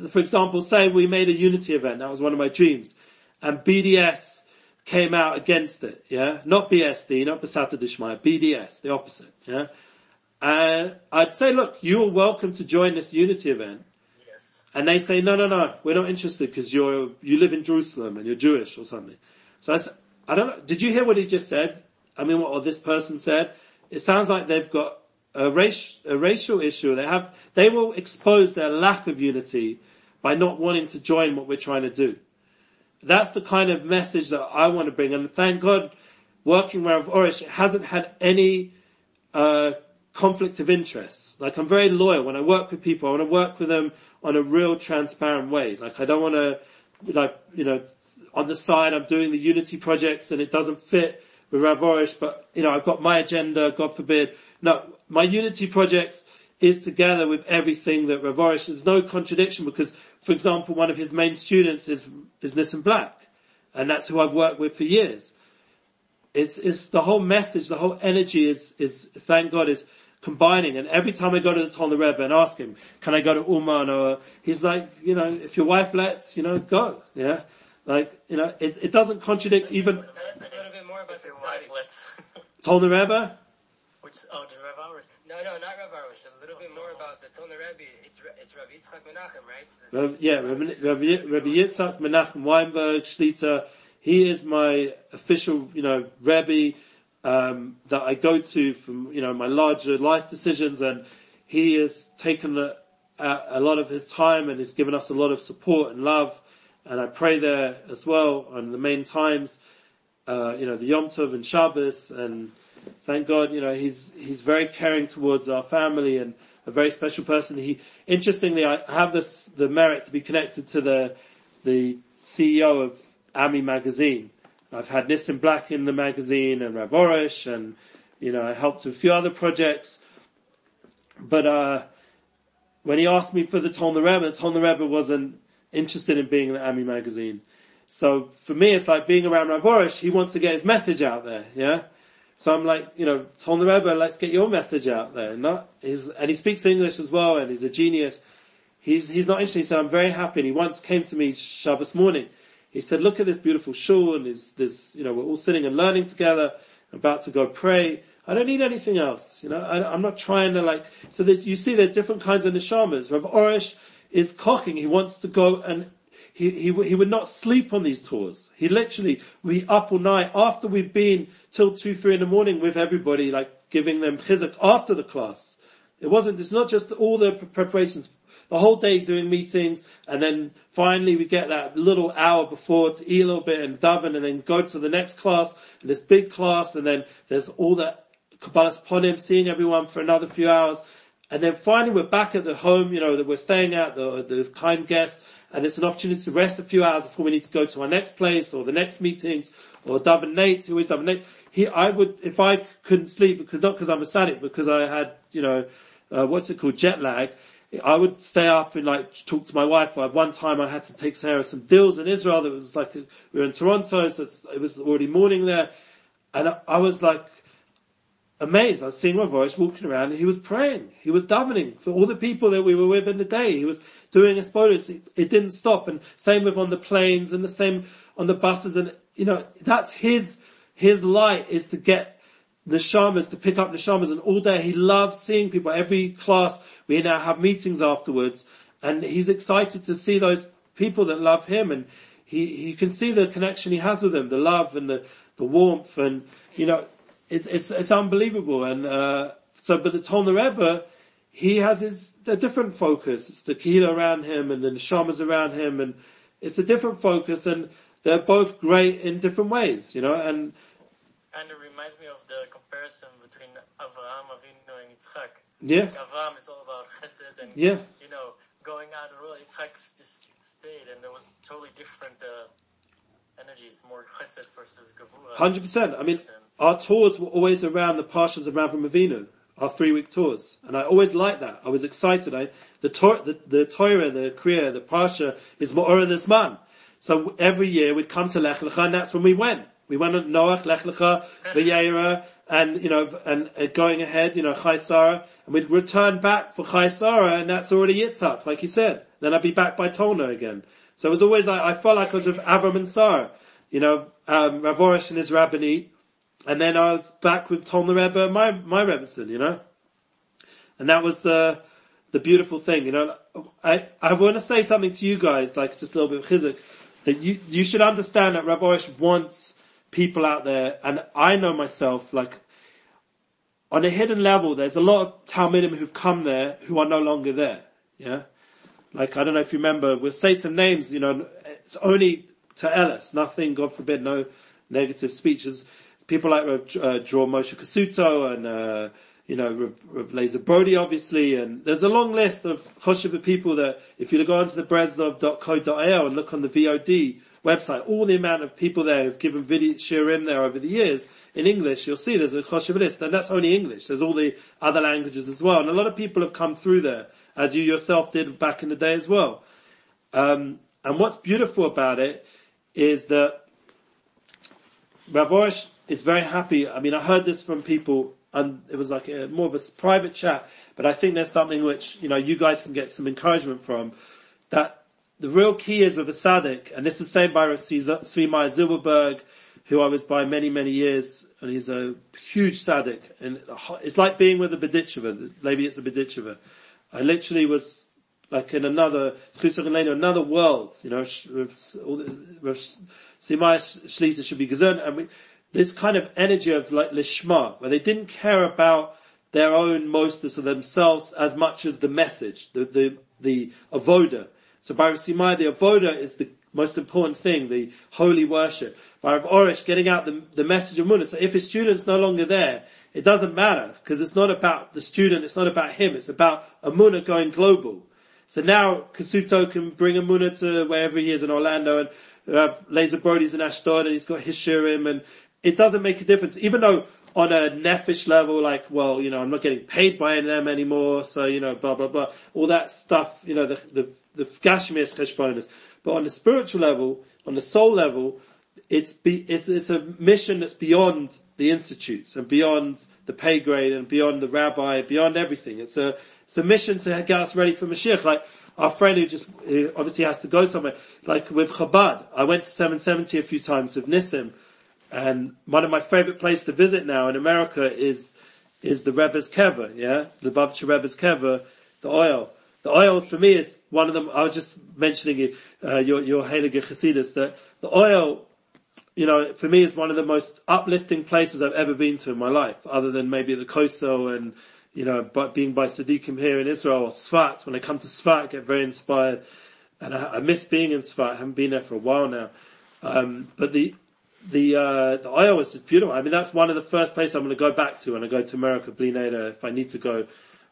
for example, say we made a unity event, that was one of my dreams, and BDS came out against it, yeah? Not BSD, not Besata Dishmaya, BDS, the opposite, yeah? And I'd say, look, you're welcome to join this unity event. And they say, no, no, no, we're not interested because you're, you live in Jerusalem and you're Jewish or something. So I, I don't know, did you hear what he just said? I mean, what or this person said? It sounds like they've got a, race, a racial issue. They have, they will expose their lack of unity by not wanting to join what we're trying to do. That's the kind of message that I want to bring. And thank God, working with Arush hasn't had any uh, conflict of interest. Like I'm very loyal when I work with people. I want to work with them on a real transparent way. Like I don't want to, like you know, on the side I'm doing the Unity projects and it doesn't fit with Rav Arush, but you know I've got my agenda. God forbid. No, my Unity projects is together with everything that Rav Arush. There's no contradiction because for example, one of his main students is, is Nissim Black. And that's who I've worked with for years. It's, it's the whole message, the whole energy is, is, thank God, is combining. And every time I go to the Tolner Rebbe and ask him, can I go to Uman or he's like, you know, if your wife lets, you know, go. Yeah. Like, you know, it, it doesn't contradict even. Tell oh, us a little bit more about the Your wife lets. Tolner Rebbe? Which, oh, the hours. No, no, not Rav Arush. A little bit more about the Tolner Rebbe. It's it's Rav Yitzchak Menachem, right? Rav, yeah, Rabbi, Rabbi, Rabbi Yitzhak Menachem Weinberg Shlita. He is my official, you know, Rebbe um, that I go to from, you know, my larger life decisions, and he has taken a, a, lot of his time and has given us a lot of support and love. And I pray there as well on the main times, uh, you know, the Yom Tov and Shabbos, and thank God, you know, he's he's very caring towards our family and a very special person. He, interestingly, I have this the merit to be connected to the the CEO of Ami magazine. I've had Nissim Black in the magazine and Rav Arush and you know I helped with a few other projects. But uh, when he asked me for the Tolner Rebbe, the Tolner Rebbe wasn't interested in being in the Ami magazine. So for me, it's like being around Rav Arush. He wants to get his message out there. Yeah. So I'm like, you know, Tolner Rebbe, let's get your message out there. Not his, and he speaks English as well, and he's a genius. He's he's not interested. He said, I'm very happy. And he once came to me Shabbos morning. He said, look at this beautiful shul, and there's this, you know, we're all sitting and learning together, about to go pray. I don't need anything else. You know, I, I'm not trying to like. So that you see, there's different kinds of neshamas. Rav Arush is cocking. He wants to go and he, he, he would not sleep on these tours. He literally, we up all night after we've been till two, three in the morning with everybody, like giving them chizuk after the class. It wasn't, it's not just all the preparations, the whole day doing meetings, and then finally we get that little hour before to eat a little bit and daven, and then go to the next class, and this big class, and then there's all the Kabbalas Ponim, seeing everyone for another few hours, and then finally we're back at the home, you know, that we're staying at, the, the kind guests, and it's an opportunity to rest a few hours before we need to go to our next place or the next meetings or Daven Nates, who always Daven Nates. He, I would, if I couldn't sleep, because not because I'm a tzaddik, because I had, you know, uh, what's it called, jet lag, I would stay up and like talk to my wife. One time I had to take Sarah some deals in Israel that was like, we were in Toronto, so it was already morning there. And I, I was like, amazed. I was seeing my voice walking around and he was praying. He was davening for all the people that we were with in the day. He was doing his photos. It, it didn't stop. And same with on the planes and the same on the buses. And, you know, that's his, his light is to get the shamas, to pick up the shamas. And all day he loves seeing people. Every class we now have meetings afterwards and he's excited to see those people that love him and he, he can see the connection he has with them, the love and the, the warmth and, you know, it's, it's, it's unbelievable. And, uh, so, but the Tolner Rebbe, he has his, a different focus. It's the Kehillah around him and the Neshamas around him and it's a different focus and they're both great in different ways, you know, and And reminds me of the comparison between Avraham Avinu and Yitzchak. yeah, Avraham is all about chesed and, yeah, you know, going out and really Yitzchak just stayed and there was totally different, uh, energies, more chesed versus gavura. hundred percent. I mean, our tours were always around the Parshas of Avraham Avinu, our three week tours. And I always liked that. I was excited. I, the, Tor- the, the Torah, the Kriya, the Parsha is Ma'ora this man. So every year we'd come to Lech Lecha and that's when we went. We went on Noach, Lech Lecha, V'yeira, and, you know, and, and going ahead, you know, Chai Sarah, and we'd return back for Chai Sarah, and that's already Yitzhak, like you said. Then I'd be back by Tolna again. So it was always like, I felt like I was with Avram and Sarah. You know, um, Rav Arush and his Rebbetzin, and then I was back with the Rebbe, my, my Rebbetzin, you know? And that was the, the beautiful thing, you know? I, I want to say something to you guys, like just a little bit of chizuk, that you, you should understand that Rav Arush wants people out there, and I know myself, like, on a hidden level, there's a lot of Talmidim who've come there who are no longer there, yeah? Like, I don't know if you remember, we'll say some names, you know, it's only to Ellis, nothing, God forbid, no negative speeches. People like uh, Draw Moshe Kasuto and, uh, you know, Lazer Brody, obviously, and there's a long list of Choshev people that, if you go onto the breslov.co.il and look on the VOD website, all the amount of people there who've given video shiurim there over the years in English, you'll see there's a Choshev list, and that's only English. There's all the other languages as well, and a lot of people have come through there, as you yourself did back in the day as well. Um, and what's beautiful about it is that Rav Arush is very happy. I mean, I heard this from people and it was like a, more of a private chat. But I think there's something which you know you guys can get some encouragement from. That the real key is with a tzaddik, and this is said by Meyer Zilberberg, who I was by many many years, and he's a huge tzaddik, and it's like being with a Bedicheva. Maybe it's a Bedicheva. I literally was like in another another world, you know. all the- Shlita should be gesund, and we, this kind of energy of like lishma, where they didn't care about their own mostness of themselves as much as the message, the the the avoda. So by Simai, the avoda is the most important thing, the holy worship. By Rav Arush, getting out the, the message of Munah. So if his student's no longer there, it doesn't matter, because it's not about the student, it's not about him, it's about a Emunah going global. So now Kasuto can bring a Emunah to wherever he is in Orlando and uh, Lazer Brody's in Ashdod and he's got his shiurim and it doesn't make a difference. Even though on a nephish level, like, well, you know, I'm not getting paid by them anymore, so, you know, blah, blah, blah. All that stuff, you know, the, the, the Gashmias cheshbonis. But on the spiritual level, on the soul level, it's be, it's, it's a mission that's beyond the institutes and beyond the pay grade and beyond the rabbi, beyond everything. It's a, it's a mission to get us ready for Mashiach. Like our friend who just who obviously has to go somewhere. Like with Chabad, I went to 770 a few times with Nissim, and one of my favorite places to visit now in America is is the Rebbe's Kever, yeah, the Babcha Rebbe's Kever, the Ohel. The Ohel for me is one of them. I was just mentioning it, uh, your your Heilige Chassidus that the Ohel you know, for me is one of the most uplifting places I've ever been to in my life, other than maybe the Kotel and, you know, but being by Tzaddikim here in Israel or Sfat. When I come to Sfat, I get very inspired. And I, I miss being in Sfat. I haven't been there for a while now. Um, but the, the, uh, the Ohel is just beautiful. I mean, that's one of the first places I'm going to go back to when I go to America, bli neder. If I need to go,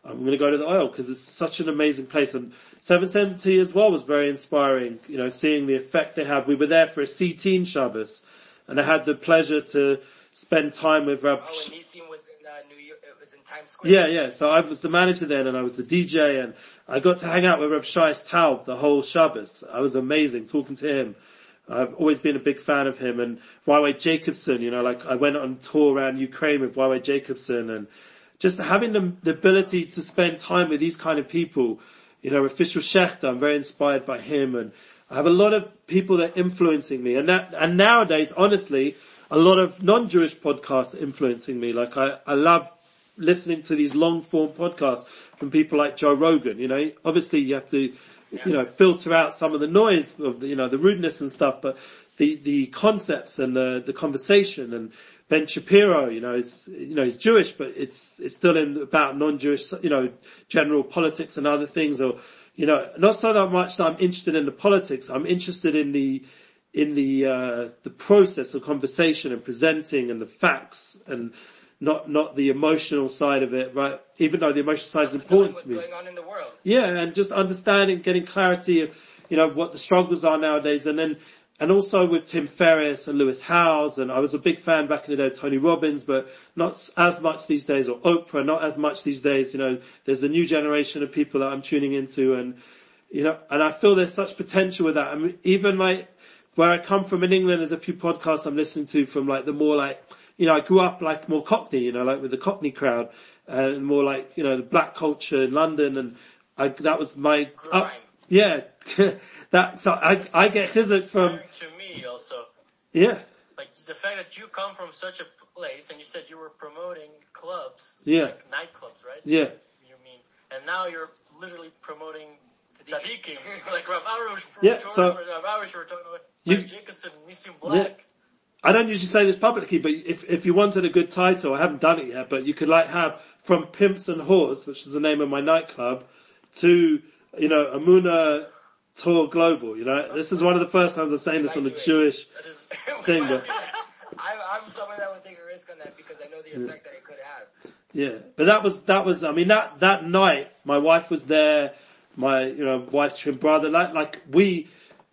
I'm going to go to the Ohel because it's such an amazing place. And 770 as well was very inspiring, you know, seeing the effect they had. We were there for a C-teen Shabbos and I had the pleasure to spend time with Rab. Oh, and Nissim was in uh, New York. It was in Times Square. Yeah, yeah. So I was the manager then and I was the DJ and I got to hang out with Reb Shais Taub the whole Shabbos. I was amazing talking to him. I've always been a big fan of him and YY Jacobson, you know, like I went on tour around Ukraine with YY Jacobson and just having the, the ability to spend time with these kind of people, you know, official Shechter, I'm very inspired by him and I have a lot of people that are influencing me. And that, and nowadays, honestly, a lot of non-Jewish podcasts are influencing me. Like I, I love listening to these long form podcasts from people like Joe Rogan, you know, obviously you have to, you know, filter out some of the noise of the, you know, the rudeness and stuff, but the, the concepts and the, the conversation and Ben Shapiro, you know, is, you know, he's Jewish, but it's, it's still in about non-Jewish, you know, general politics and other things or, you know, not so that much that I'm interested in the politics, I'm interested in the, in the, uh, the process of conversation and presenting and the facts and not, not the emotional side of it, right? Even though the emotional side is important to me. going on in the world. Yeah, and just understanding, getting clarity of, you know, what the struggles are nowadays and then, and also with Tim Ferriss and Lewis Howes and I was a big fan back in the day of Tony Robbins, but not as much these days or Oprah, not as much these days, you know, there's a new generation of people that I'm tuning into and, you know, and I feel there's such potential with that. I mean, even like where I come from in England, there's a few podcasts I'm listening to from like the more like, you know, I grew up like more Cockney, you know, like with the Cockney crowd and more like, you know, the black culture in London and I, that was my, up. Yeah, that, so I, I get chizuk from, to me also. yeah, Like the fact that you come from such a place and you said you were promoting clubs, Yeah. like nightclubs, right? yeah, You mean, and now you're literally promoting Tzaddikim, like Rav Arush. Yeah, so- Rav Arush, we're talking about You- Jacobson, Nissim Black. I don't usually say this publicly, but if, if you wanted a good title, I haven't done it yet, but you could like have from Pimps and Whores, which is the name of my nightclub, to, you know, Emuna Tour Global, you know, this is one of the first times I'm saying this on the Jewish, Thing, but- I'm, I'm someone that would take a risk on that because I know the effect that it could have. yeah, but that was, that was, I mean, that, that night, my wife was there, my, you know, wife's twin brother, like, like we,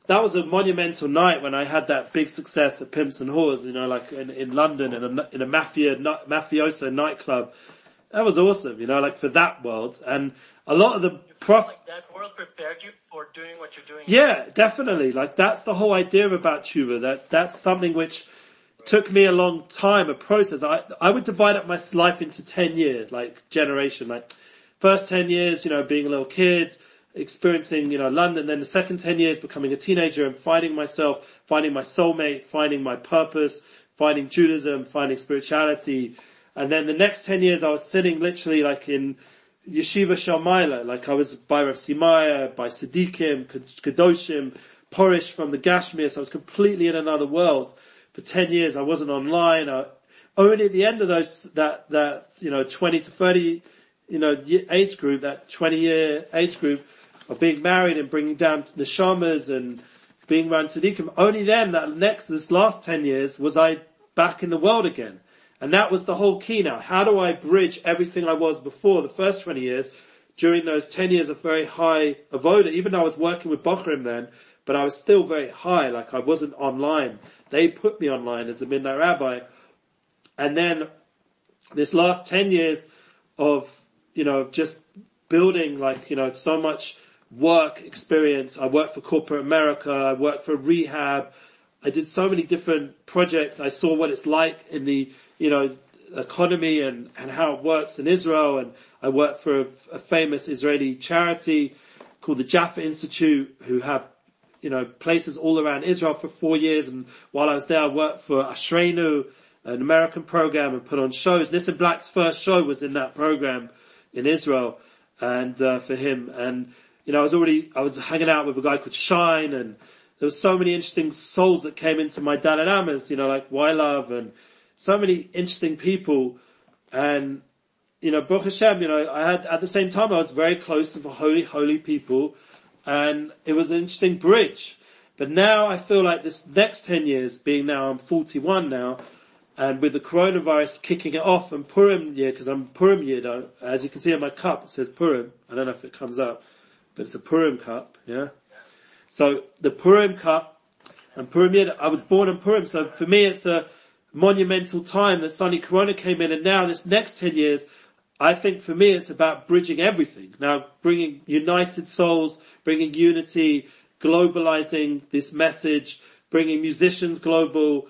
that was a monumental night when I had that big success at Pimps and Whores, you know, like in, in London in a, in a mafia, mafioso nightclub. That was awesome, you know, like for that world. And a lot of the prof, like that world prepared you for doing what you're doing. yeah, definitely. Like that's the whole idea about tshuva. That that's something which, took me a long time, a process. I, I would divide up my life into 10 years, like generation, like first 10 years, you know, being a little kid, experiencing, you know, London, then the second 10 years becoming a teenager and finding myself, finding my soulmate, finding my purpose, finding Judaism, finding spirituality. And then the next 10 years I was sitting literally like in Yeshiva Shalmaila, like I was by Rav Simaya, by Tzaddikim, Kedoshim, Porish from the Gashmias. I was completely in another world. For 10 years I wasn't online. I, only at the end of those, that, that, you know, 20 to 30, you know, age group, that 20 year age group of being married and bringing down neshamas and being around Tzaddikim, only then, that next, this last 10 years, was I back in the world again. And that was the whole key now. How do I bridge everything I was before the first 20 years during those 10 years of very high avoda, even though I was working with Bochrim then, but I was still very high, like I wasn't online. They put me online as a midnight rabbi. And then this last 10 years of, you know, just building like, you know, so much work experience. I worked for corporate America. I worked for rehab. I did so many different projects. I saw what it's like in the, you know, economy and, and how it works in Israel. And I worked for a, a famous Israeli charity called the Jaffa Institute who have, you know, places all around Israel for four years. And while I was there, I worked for Ashreinu, an American program and put on shows. Nissim Black's first show was in that program in Israel and, uh, for him. And, you know, I was already, I was hanging out with a guy called Shine and there were so many interesting souls that came into my Dalai Lamas, you know, like Love and so many interesting people. And, you know, Baruch Hashem, you know, I had, at the same time, I was very close to the holy, holy people and it was an interesting bridge. But now I feel like this next 10 years, being now I'm 41 now, and with the coronavirus kicking it off and Purim year, because I'm Purim year though, as you can see on my cup, it says Purim. I don't know if it comes up but it's a Purim cup, yeah? So the Purim cup and Purim Yid, I was born in Purim, so for me it's a monumental time that Sunny Corona came in and now this next 10 years, I think for me it's about bridging everything. Now bringing united souls, bringing unity, globalizing this message, bringing musicians global,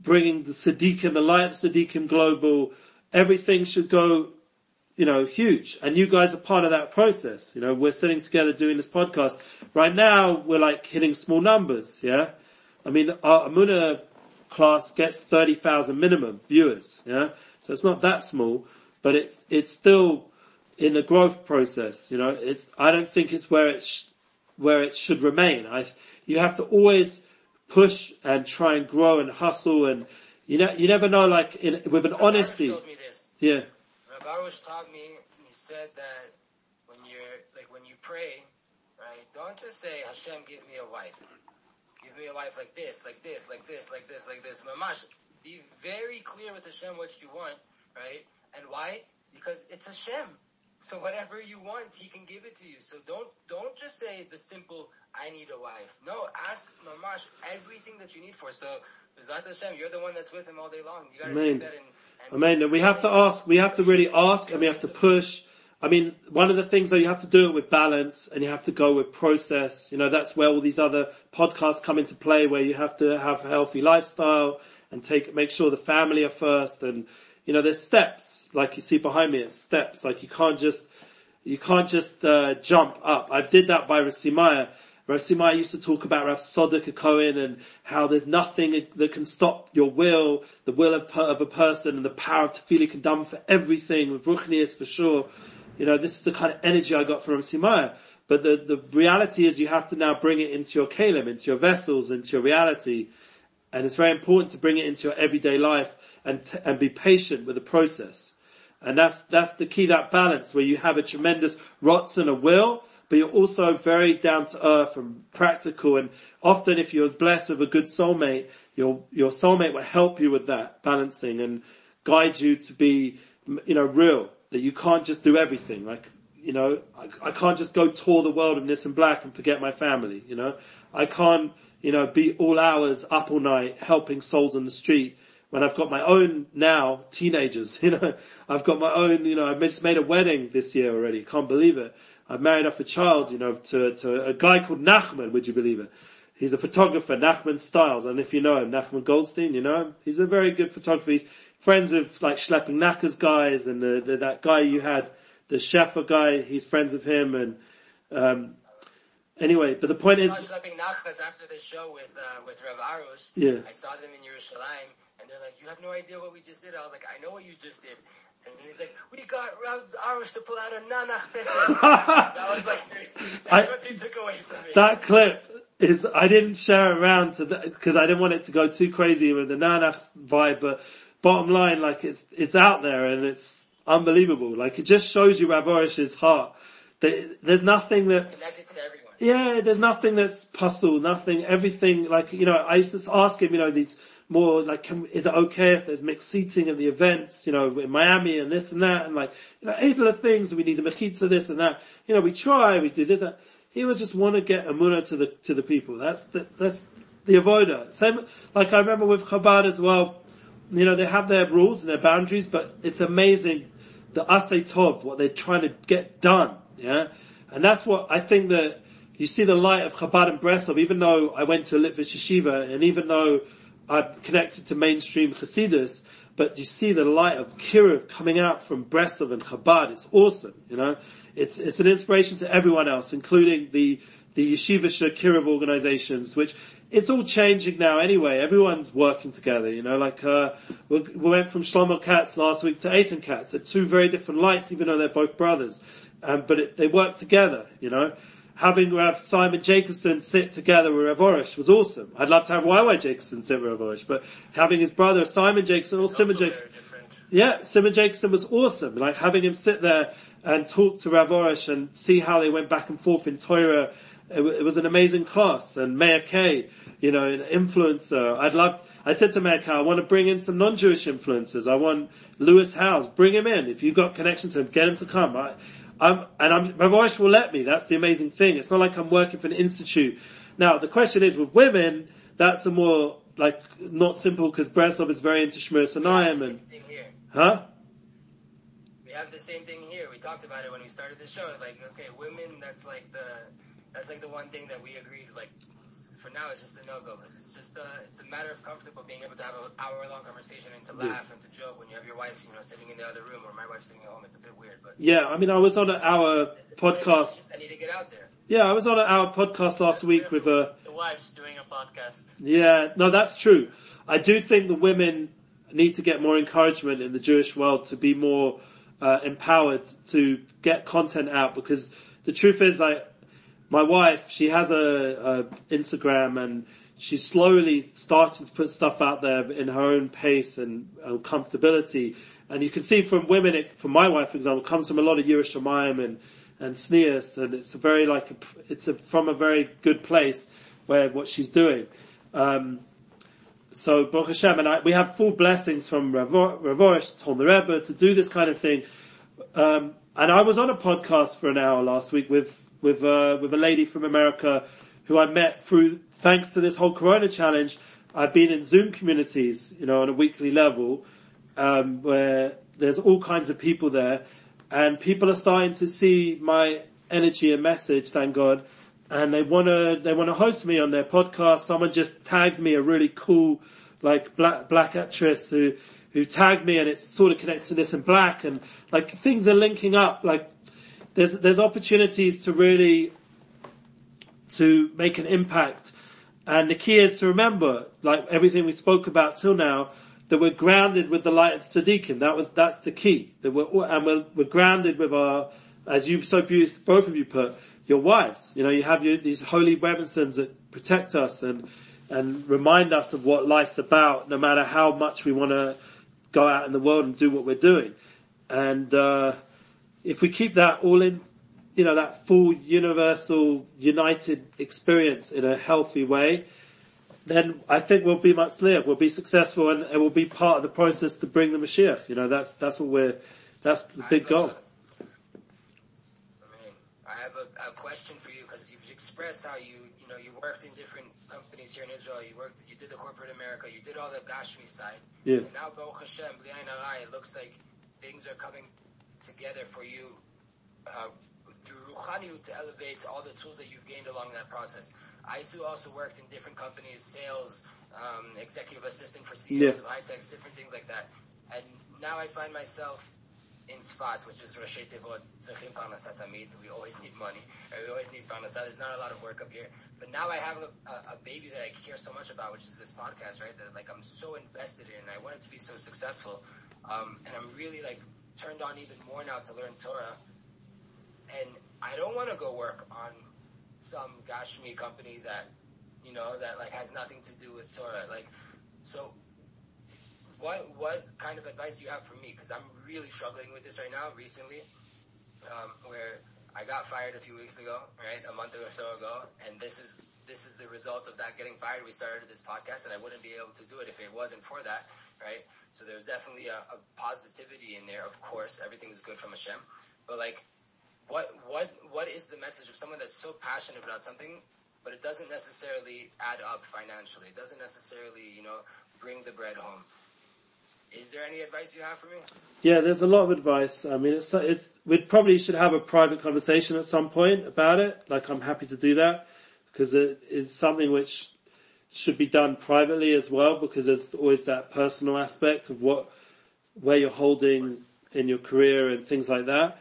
bringing the Tzaddikim, the light of Tzaddikim global. Everything should go you know, huge. And you guys are part of that process. You know, we're sitting together doing this podcast. Right now, we're like hitting small numbers, yeah? I mean, our Emuna class gets 30,000 minimum viewers, yeah? So it's not that small, but it, it's still in the growth process, you know? It's, I don't think it's where it, sh- where it should remain. I, you have to always push and try and grow and hustle and, you know, you never know, like, in, with an honesty. Yeah. Baruch taught me, he said that when you're, like when you pray, right, don't just say, Hashem, give me a wife. Give me a wife like this, like this, like this, like this, like this. Mamash, be very clear with Hashem what you want, right? And why? Because it's Hashem. So whatever you want, He can give it to you. So don't, don't just say the simple, I need a wife. No, ask Mamash everything that you need for. So, Bezat Hashem, you're the one that's with Him all day long. You gotta Amen. take that in, I mean, we have to ask, we have to really ask and we have to push. I mean, one of the things that you have to do it with balance and you have to go with process. You know, that's where all these other podcasts come into play where you have to have a healthy lifestyle and take, make sure the family are first and, you know, there's steps, like you see behind me, it's steps. Like you can't just, you can't just, uh, jump up. I did that by Rasimaya Rav Simai used to talk about Rav Tzadok Cohen and how there's nothing that can stop your will, the will of, of a person and the power of tefillah can done for everything with Ruchnias for sure. You know, this is the kind of energy I got from Rav Simai. But the, the reality is you have to now bring it into your kalim, into your vessels, into your reality. And it's very important to bring it into your everyday life and, t- and be patient with the process. And that's, that's the key, that balance where you have a tremendous rots and a will, but you're also very down to earth and practical. And often if you're blessed with a good soulmate, your, your soulmate will help you with that balancing and guide you to be, you know, real. That you can't just do everything. Like, you know, I, I can't just go tour the world of and Black and forget my family, you know. I can't, you know, be all hours up all night helping souls on the street when I've got my own now teenagers, you know, I've got my own, you know, I've just made a wedding this year already. Can't believe it. I married off a child, you know, to, to a guy called Nachman, would you believe it? He's a photographer, Nachman Styles, and if you know him, Nachman Goldstein, you know him? He's a very good photographer. He's friends with like Schlepping Nachas guys and the, the, that guy you had, the Sheffer guy, he's friends with him and, um, anyway, but the point I is, saw Schlepping Nachas after the show with, uh, with Rev Arush. Yeah. I saw them in Yerushalayim, and they're like, you have no idea what we just did. I was like, I know what you just did. And he's like, we got Arush to pull out a Nanach that was like, that's I- what they took away from me. that clip is, I didn't share it around to because I didn't want it to go too crazy with the Nanach vibe, but bottom line, like it's, it's out there and it's unbelievable. Like it just shows you Rav heart. There- There's nothing that, Connected to everyone. yeah, there's nothing that's puzzle, nothing, everything, like, you know, I used to ask him, you know, these more, like, can, is it okay if there's mixed seating at the events, you know, in Miami and this and that, and like, you know, idler things, we need a mechitza, this and that. You know, we try, we do this, that. He would just want to get Emuna to the, to the people. That's the, that's the avoda. Same, like I remember with Chabad as well, you know, they have their rules and their boundaries, but it's amazing the asay tov, what they're trying to get done, yeah? And that's what I think that you see the light of Chabad and Breslov, even though I went to Litvish Yeshiva, and even though I'm connected to mainstream Hasidus, but you see the light of Kiruv coming out from Breslov and Chabad, it's awesome, you know? It's, it's an inspiration to everyone else, including the, the Yeshiva Kiruv organizations, which it's all changing now anyway. Everyone's working together, you know, like, uh, we, we went from Shlomo Katz last week to Eitan Katz. They're two very different lights, even though they're both brothers. Um, but it, they work together, you know. Having Rav Simon Jacobson sit together with Rav Arush was awesome. I'd love to have YY Jacobson sit with Rav Arush, but having his brother Simon Jacobson or Simon Jacobson, yeah, Simon Jacobson was awesome. Like having him sit there and talk to Rav Arush and see how they went back and forth in Torah. It, wa- it was an amazing class. And Meir Kay, you know, an influencer. I'd love, I said to Meir Kay, I want to bring in some non-Jewish influencers. I want Lewis Howes, bring him in. If you've got connection to him, get him to come. I, I'm, and I'm, Rav Arush will let me. That's the amazing thing. It's not like I'm working for an institute. Now, the question is with women, that's a more, like, not simple because Breslov is very into Shmiras Einayim and, same thing here. huh? We have the same thing here. We talked about it when we started the show. Like, okay, women, that's like the, that's like the one thing that we agreed, like, s- for now it's just a no-go because it's just, uh, it's a matter of comfortable being able to have an hour-long conversation and to Yeah. laugh and to joke when you have your wife, you know, sitting in the other room or my wife sitting at home. It's a bit weird, but. Yeah, I mean, I was on our podcast. I need to get out there. Yeah, I was on our podcast last week with a. The wife's doing a podcast. Yeah, no, that's true. I do think the women need to get more encouragement in the Jewish world to be more uh, empowered to get content out because the truth is, like, my wife, she has a, a Instagram and she's slowly starting to put stuff out there in her own pace and, and comfortability. And you can see from women, it, from my wife, for example, comes from a lot of Yerushalayim and, and Sneas, and it's a very like, a, it's a, from a very good place where what she's doing. Um, so Baruch Hashem, and I, we have full blessings from Rav Rav Arush, Tom the Rebbe, to do this kind of thing. Um, and I was on a podcast for an hour last week with with uh, with a lady from America who I met through thanks to this whole Corona challenge. I've been in Zoom communities, you know, on a weekly level, um, where there's all kinds of people there, and people are starting to see my energy and message. Thank God. And they wanna, they wanna host me on their podcast. Someone just tagged me a really cool, like black, black actress who, who tagged me and it's sort of connected to this in black and like things are linking up. Like there's, there's opportunities to really, to make an impact. And the key is to remember, like everything we spoke about till now, that we're grounded with the light of Tzaddikim. That was, that's the key. That we're, and we're, we're grounded with our, as you so beautiful, both of you put, your wives. You know, you have your, these holy Rebbetzins that protect us and, and remind us of what life's about, no matter how much we want to go out in the world and do what we're doing. And, uh, if we keep that all in, you know, that full universal united experience in a healthy way, then I think we'll be much clearer. We'll be successful and it will be part of the process to bring the Mashiach. You know, that's, that's what we're, that's the big have a- goal. I mean, I have a, a question for you because you've expressed how you, you know, you worked in different companies here in Israel. You worked, you did the corporate America, you did all the Gashmi side. Yeah. And now, Baruch Hashem, it looks like things are coming together for you uh, through Ruchaniut to elevate all the tools that you've gained along that process. I too also worked in different companies, sales, um, executive assistant for CEOs yeah. of high techs, different things like that. And now I find myself in spots, which is Rashi Tevot, Tzachim Parnasat Tamid. We always need money. And we always need Parnasat. There's not a lot of work up here. But now I have a, a, a, baby that I care so much about, which is this podcast, right? That like I'm so invested in. I want it to be so successful. Um, and I'm really like turned on even more now to learn Torah. And I don't want to go work on some Gashmi company that, you know, that like has nothing to do with Torah. Like, so what what kind of advice do you have for me? Because I'm really struggling with this right now. Recently, um, where I got fired a few weeks ago, right, a month or so ago, and this is this is the result of that getting fired. We started this podcast, and I wouldn't be able to do it if it wasn't for that, right? So there's definitely a, a positivity in there. Of course, everything's good from Hashem, but like, what what what is the message of someone that's so passionate about something, but it doesn't necessarily add up financially? It doesn't necessarily, you know, bring the bread home. Is there any advice you have for me? Yeah, there's a lot of advice. I mean, it's, it's, we probably should have a private conversation at some point about it. Like, I'm happy to do that because it, it's something which should be done privately as well because there's always that personal aspect of what, where you're holding in your career and things like that.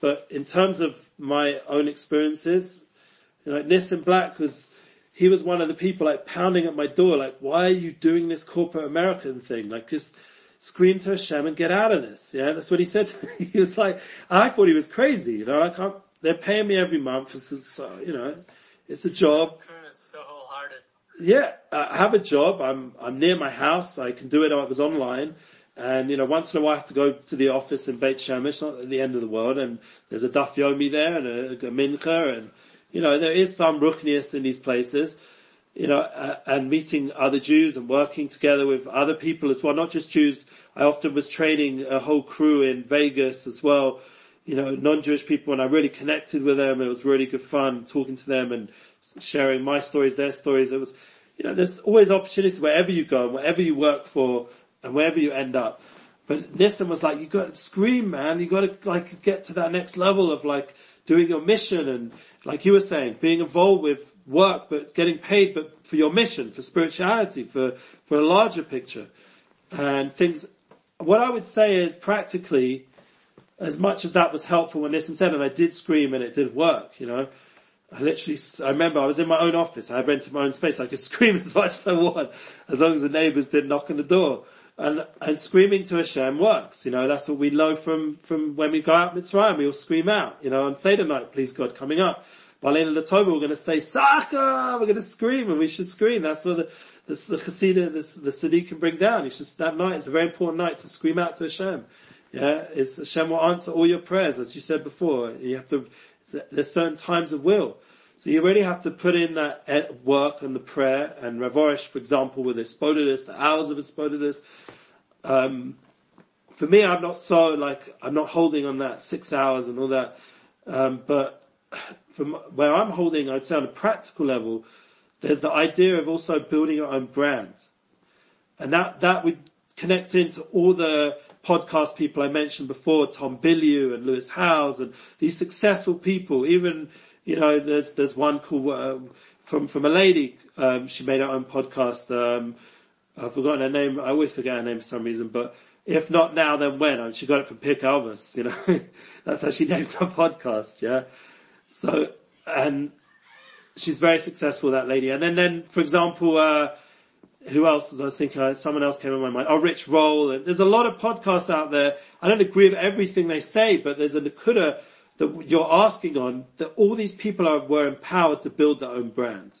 But in terms of my own experiences, know, Nissim Black was, he was one of the people like pounding at my door, like, why are you doing this corporate American thing? Like, just scream to Hashem and get out of this. Yeah, that's what he said to me. He was like, I thought he was crazy. You know, I can't, they're paying me every month. So, you know, it's a job. Yeah, I have a job. I'm, I'm near my house. I can do it. I was online. And, you know, once in a while I have to go to the office in Beit Shemesh, not at the end of the world. And there's a Daf Yomi there and a, a Mincha and, you know, there is some ruchnius in these places, you know, uh, and meeting other Jews and working together with other people as well, not just Jews. I often was training a whole crew in Vegas as well, you know, non-Jewish people and I really connected with them. It was really good fun talking to them and sharing my stories, their stories. It was, you know, there's always opportunities wherever you go and wherever you work for and wherever you end up. But Nissim was like, you got to scream, man. You got to like get to that next level of like doing your mission and like you were saying, being involved with work, but getting paid, but for your mission, for spirituality, for, for a larger picture. And things, what I would say is practically, as much as that was helpful when Nissim said, and I did scream and it did work, you know, I literally, I remember I was in my own office, I rented my own space, I could scream as much as I want, as long as the neighbours didn't knock on the door. And, and screaming to Hashem works, you know, that's what we know from, from when we go out Mitzrayim, we all scream out, you know, on Seder night, please God, coming up. Balin Latoba, we're going to say, Saka! We're going to scream, and we should scream. That's what the, the, the the, the Sadiq can bring down. You should, that night, it's a very important night to scream out to Hashem. Yeah, it's, Hashem will answer all your prayers, as you said before. You have to, there's certain times of will. So you really have to put in that work and the prayer, and Rav Arush, for example, with his Spodidus, the hours of his Spodidus. Um, for me, I'm not so like, I'm not holding on that six hours and all that. Um, but from where I'm holding, I'd say on a practical level, there's the idea of also building your own brand. And that, that would connect into all the podcast people I mentioned before, Tom Bilyeu and Lewis Howes and these successful people. Even, you know, there's, there's one called, um, from, from a lady, um, she made her own podcast, um, I've forgotten her name, I always forget her name for some reason, but if not now, then when? I mean, she got it from Pirkei Avos, you know. That's how she named her podcast, yeah. So, and she's very successful, that lady. And then, then, for example, uh, who else was I thinking? Someone else came in my mind. Oh, Rich Roll. And there's a lot of podcasts out there. I don't agree with everything they say, but there's a nakuda that you're asking on that all these people are, were empowered to build their own brand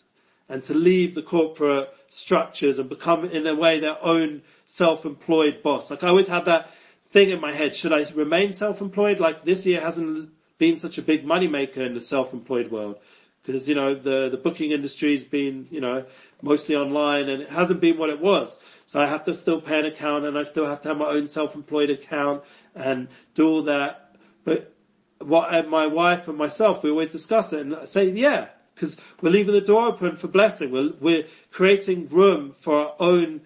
and to leave the corporate structures and become in a way their own self-employed boss. Like I always have that thing in my head. Should I remain self-employed? Like this year hasn't been such a big moneymaker in the self-employed world. Because, you know, the, the booking industry's been, you know, mostly online and it hasn't been what it was. So I have to still pay an account and I still have to have my own self-employed account and do all that. But what and my wife and myself, we always discuss it and say, yeah, because we're leaving the door open for blessing. We're, we're creating room for our own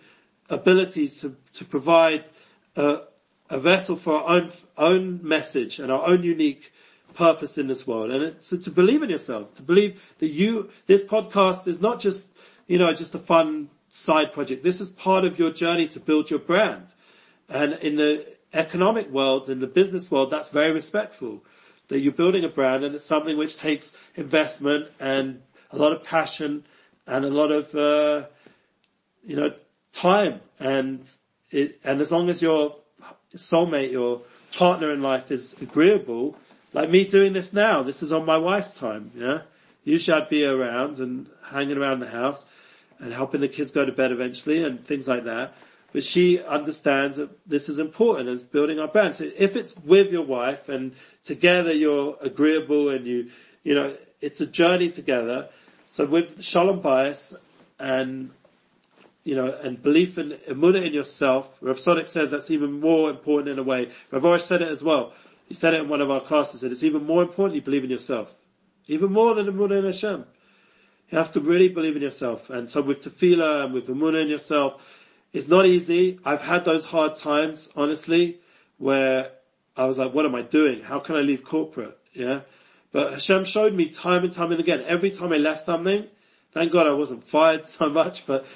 abilities to, to provide a, a vessel for our own, own message and our own unique purpose in this world. And it's to believe in yourself, to believe that you, this podcast is not just, you know, just a fun side project. This is part of your journey to build your brand. And in the economic world, in the business world, that's very respectful. That you're building a brand and it's something which takes investment and a lot of passion and a lot of, uh, you know, time. And it, and as long as your soulmate, your partner in life is agreeable, like me doing this now, this is on my wife's time, yeah? Usually I'd be around and hanging around the house and helping the kids go to bed eventually and things like that. But she understands that this is important as building our brand. So if it's with your wife and together you're agreeable and you, you know, it's a journey together. So with Shalom Bayis and, you know, and belief in emunah in yourself, Rav Tzadok says that's even more important in a way. Arush said it as well. He said it in one of our classes, that it's even more important you believe in yourself. Even more than emunah in Hashem. You have to really believe in yourself. And so with tefillah and with emunah in yourself, it's not easy. I've had those hard times, honestly, where I was like, what am I doing? How can I leave corporate? Yeah. But Hashem showed me time and time and again, every time I left something, thank God I wasn't fired so much, but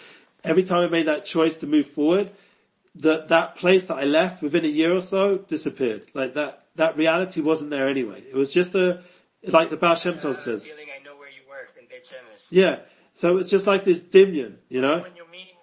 every time I made that choice to move forward, that, that place that I left within a year or so disappeared. Like that, that reality wasn't there anyway. It was just a, like the Baal Shem Tov uh, says. Feeling I know where you work in Beit Shemesh. Yeah. So it's just like this dimion, you know? When you mean,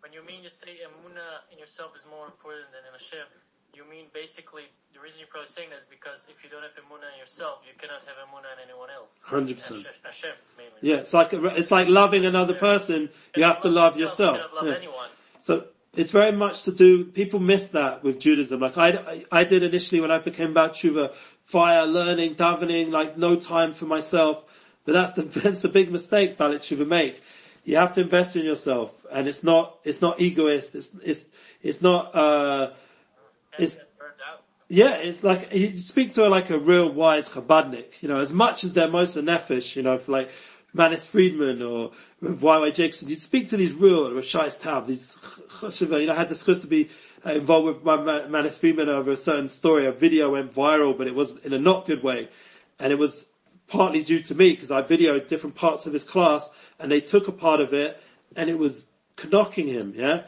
when you mean you say emuna in yourself is more important than in Hashem, you mean basically the reason you're probably saying that is because if you don't have emuna in yourself, you cannot have emuna in anyone else. 100%. Hashem, Hashem mainly. Yeah, it's like, a, it's like loving another person, you have to love yourself. You cannot love Yeah. anyone. So it's very much to do, people miss that with Judaism. Like I, I, did initially when I became Baal Tshuva, fire, learning, davening, like no time for myself. But that's the, that's the big mistake Baal Tshuva make. You have to invest in yourself and it's not, it's not egoist, it's, it's, it's not, uh, It's- yeah, it's like, you speak to like a real wise Chabadnik, you know, as much as they're moser nefesh, you know, for like Manis Friedman or Y.Y. Jacobson, You'd speak to these real Rashais Tab, these you know, I had discussed to be uh, involved with my Ma- Manis Friedman over a certain story, a video went viral, but it was in a not good way. And it was partly due to me because I videoed different parts of his class and they took a part of it and it was knocking him, yeah?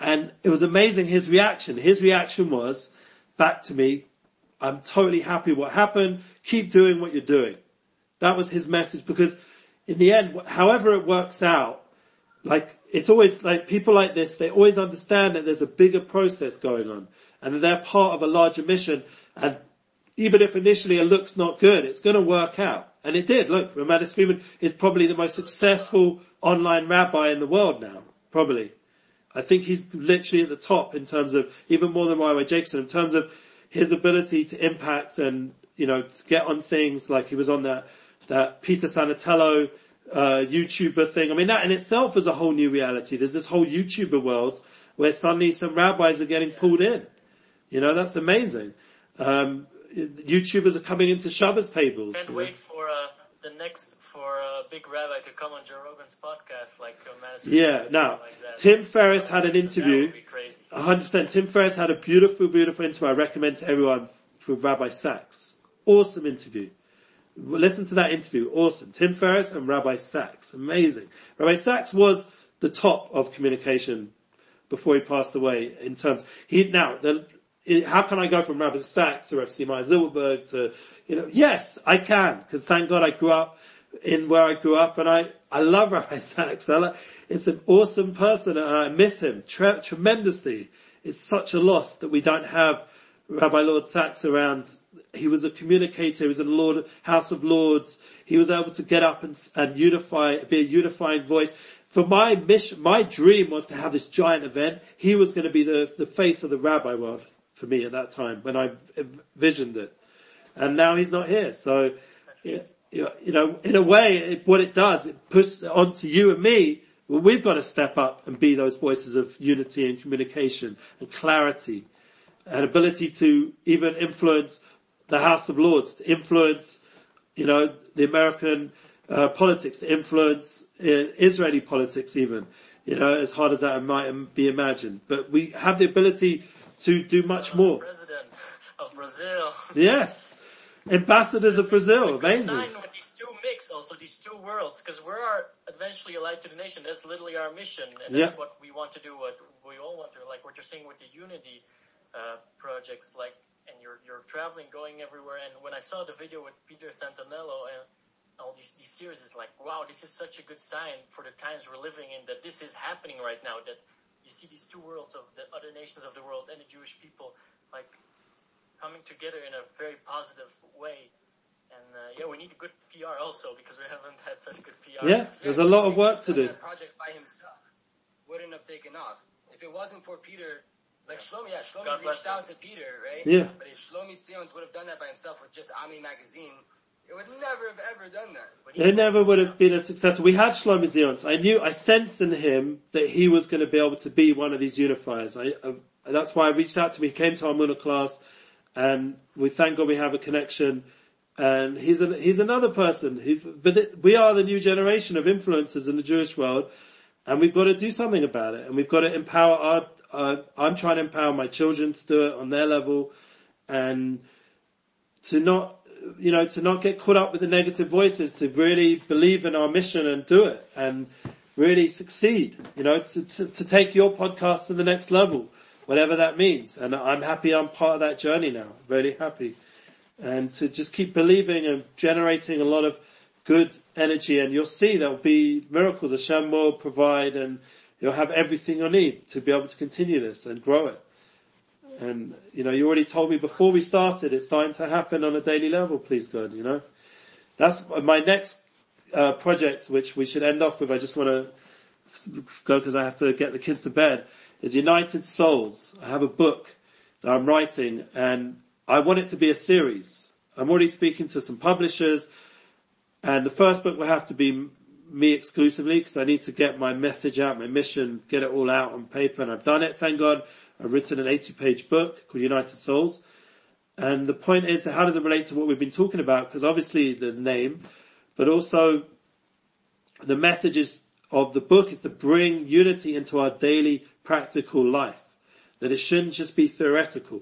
And it was amazing his reaction. His reaction was back to me, I'm totally happy what happened. Keep doing what you're doing. That was his message because in the end, however it works out, like it's always like people like this, they always understand that there's a bigger process going on and that they're part of a larger mission. And even if initially it looks not good, it's going to work out. And it did. Look, Ramadis Friedman is probably the most successful online rabbi in the world now. Probably. I think he's literally at the top in terms of, even more than Y.Y. Jacobson, in terms of his ability to impact and, you know, get on things like he was on that, that Peter Santenello, uh, YouTuber thing. I mean, that in itself is a whole new reality. There's this whole YouTuber world where suddenly some rabbis are getting pulled in. You know, that's amazing. Um, YouTubers are coming into Shabbos tables. Can't you know. wait for uh, the next for a big rabbi to come on Joe Rogan's podcast, like uh, Madison. Yeah, now, like. Tim Ferriss had an interview. would be crazy. hundred percent. Tim Ferriss had a beautiful, beautiful interview. I recommend to everyone with Rabbi Sacks. Awesome interview. Listen to that interview. Awesome. Tim Ferriss and Rabbi Sacks. Amazing. Rabbi Sacks was the top of communication before he passed away in terms, he, now, the, how can I go from Rabbi Sacks to FC Meyer Zilberberg to, you know, yes, I can, because thank God I grew up in where I grew up and I, I love Rabbi Sacks. I like, it's an awesome person and I miss him tre- tremendously. It's such a loss that we don't have Rabbi Lord Sacks around. He was a communicator. He was in the Lord, House of Lords. He was able to get up and, and unify, be a unifying voice. For my mission, my dream was to have this giant event. He was going to be the, the face of the rabbi world for me at that time when I envisioned it. And now he's not here. So, you know, in a way, it, what it does, it puts it onto you and me. Well, we've got to step up and be those voices of unity and communication and clarity and ability to even influence the House of Lords, to influence, you know, the American uh, politics, to influence uh, Israeli politics even, you know, as hard as that might be imagined. But we have the ability to do much more. President of Brazil. Yes. ambassadors of Brazil. Amazing. Sign with these two mix, also these two worlds, because we are eventually a light to the nation. That's literally our mission, and that's Yeah. what we want to do. What we all want to, do. like what you're saying with the Unity uh, projects, like, and you're you're traveling, going everywhere. And when I saw the video with Peter Santenello and all these these series, it's like, wow, this is such a good sign for the times we're living in. That this is happening right now. That you see these two worlds of the other nations of the world and the Jewish people, like coming together in a very positive way. And uh, yeah, we need a good PR also because we haven't had such good PR. Yeah, there's a lot of work to do. That project by himself wouldn't have taken off if it wasn't for Peter. Like Shlomi, yeah, Shlomi God reached out to Peter, right? Yeah. But if Shlomi Zionce would have done that by himself with just Ami magazine, it would never have ever done that. We It never would have been as successful. We had Shlomo Zionce. I knew, I sensed in him that he was going to be able to be one of these unifiers. I, uh, that's why I reached out to him. He came to our Muna class and we thank God we have a connection. And he's an, he's another person. He's, but it, we are the new generation of influencers in the Jewish world and we've got to do something about it. And we've got to empower our, uh, I'm trying to empower my children to do it on their level and to not, you know, to not get caught up with the negative voices, to really believe in our mission and do it and really succeed, you know, to, to, to take your podcast to the next level, whatever that means. And I'm happy I'm part of that journey now, really happy. And to just keep believing and generating a lot of good energy and you'll see there'll be miracles Hashem will provide and you'll have everything you need to be able to continue this and grow it. And, you know, you already told me before we started, it's starting to happen on a daily level, please God, you know. That's my next uh, project, which we should end off with. I just want to go because I have to get the kids to bed. Is United Souls. I have a book that I'm writing and I want it to be a series. I'm already speaking to some publishers and the first book will have to be me exclusively because I need to get my message out, my mission, get it all out on paper and I've done it, thank God. I've written an 80 page book called United Souls. And the point is, how does it relate to what we've been talking about? Because obviously the name, but also the messages of the book is to bring unity into our daily practical life. That it shouldn't just be theoretical.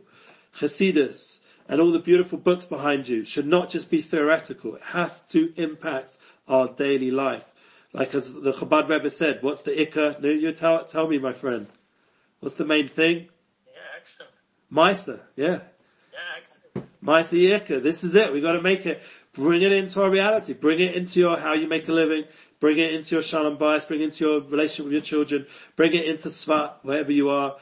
Chassidus and all the beautiful books behind you should not just be theoretical. It has to impact our daily life. Like as the Chabad Rebbe said, what's the ikka? No, you tell, tell me, my friend. What's the main thing? Yeah, excellent. Misa, yeah. Yeah, excellent. Misa Yirka, this is it. We gotta make it, bring it into our reality, bring it into your, how you make a living, bring it into your shalom bayis, bring it into your relationship with your children, bring it into Tzfat, wherever you are,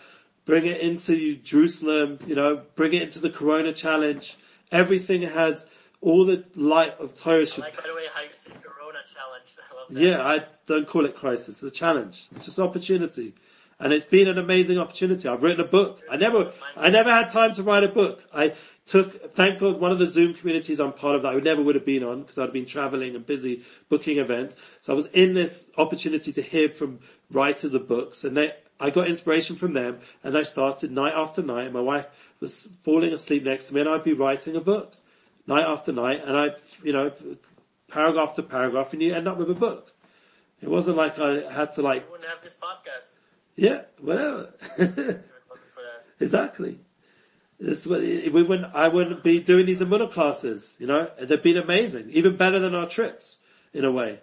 bring it into Jerusalem, you know, bring it into the Corona challenge. Everything has all the light of Torah I like, the way, how you say Corona challenge. I love that. yeah, I don't call it crisis. It's a challenge. It's just opportunity. And it's been an amazing opportunity. I've written a book. I never, I never had time to write a book. I took, thank God, one of the Zoom communities I'm part of that I never would have been on because I'd been traveling and busy booking events. So I was in this opportunity to hear from writers of books and they, I got inspiration from them and I started night after night and my wife was falling asleep next to me and I'd be writing a book night after night and I, you know, paragraph to paragraph and you end up with a book. It wasn't like I had to like, We wouldn't have this podcast yeah, whatever. if it wasn't for that. exactly. This, we wouldn't, I wouldn't be doing these Emuna classes, you know, they've been amazing, even better than our trips, in a way.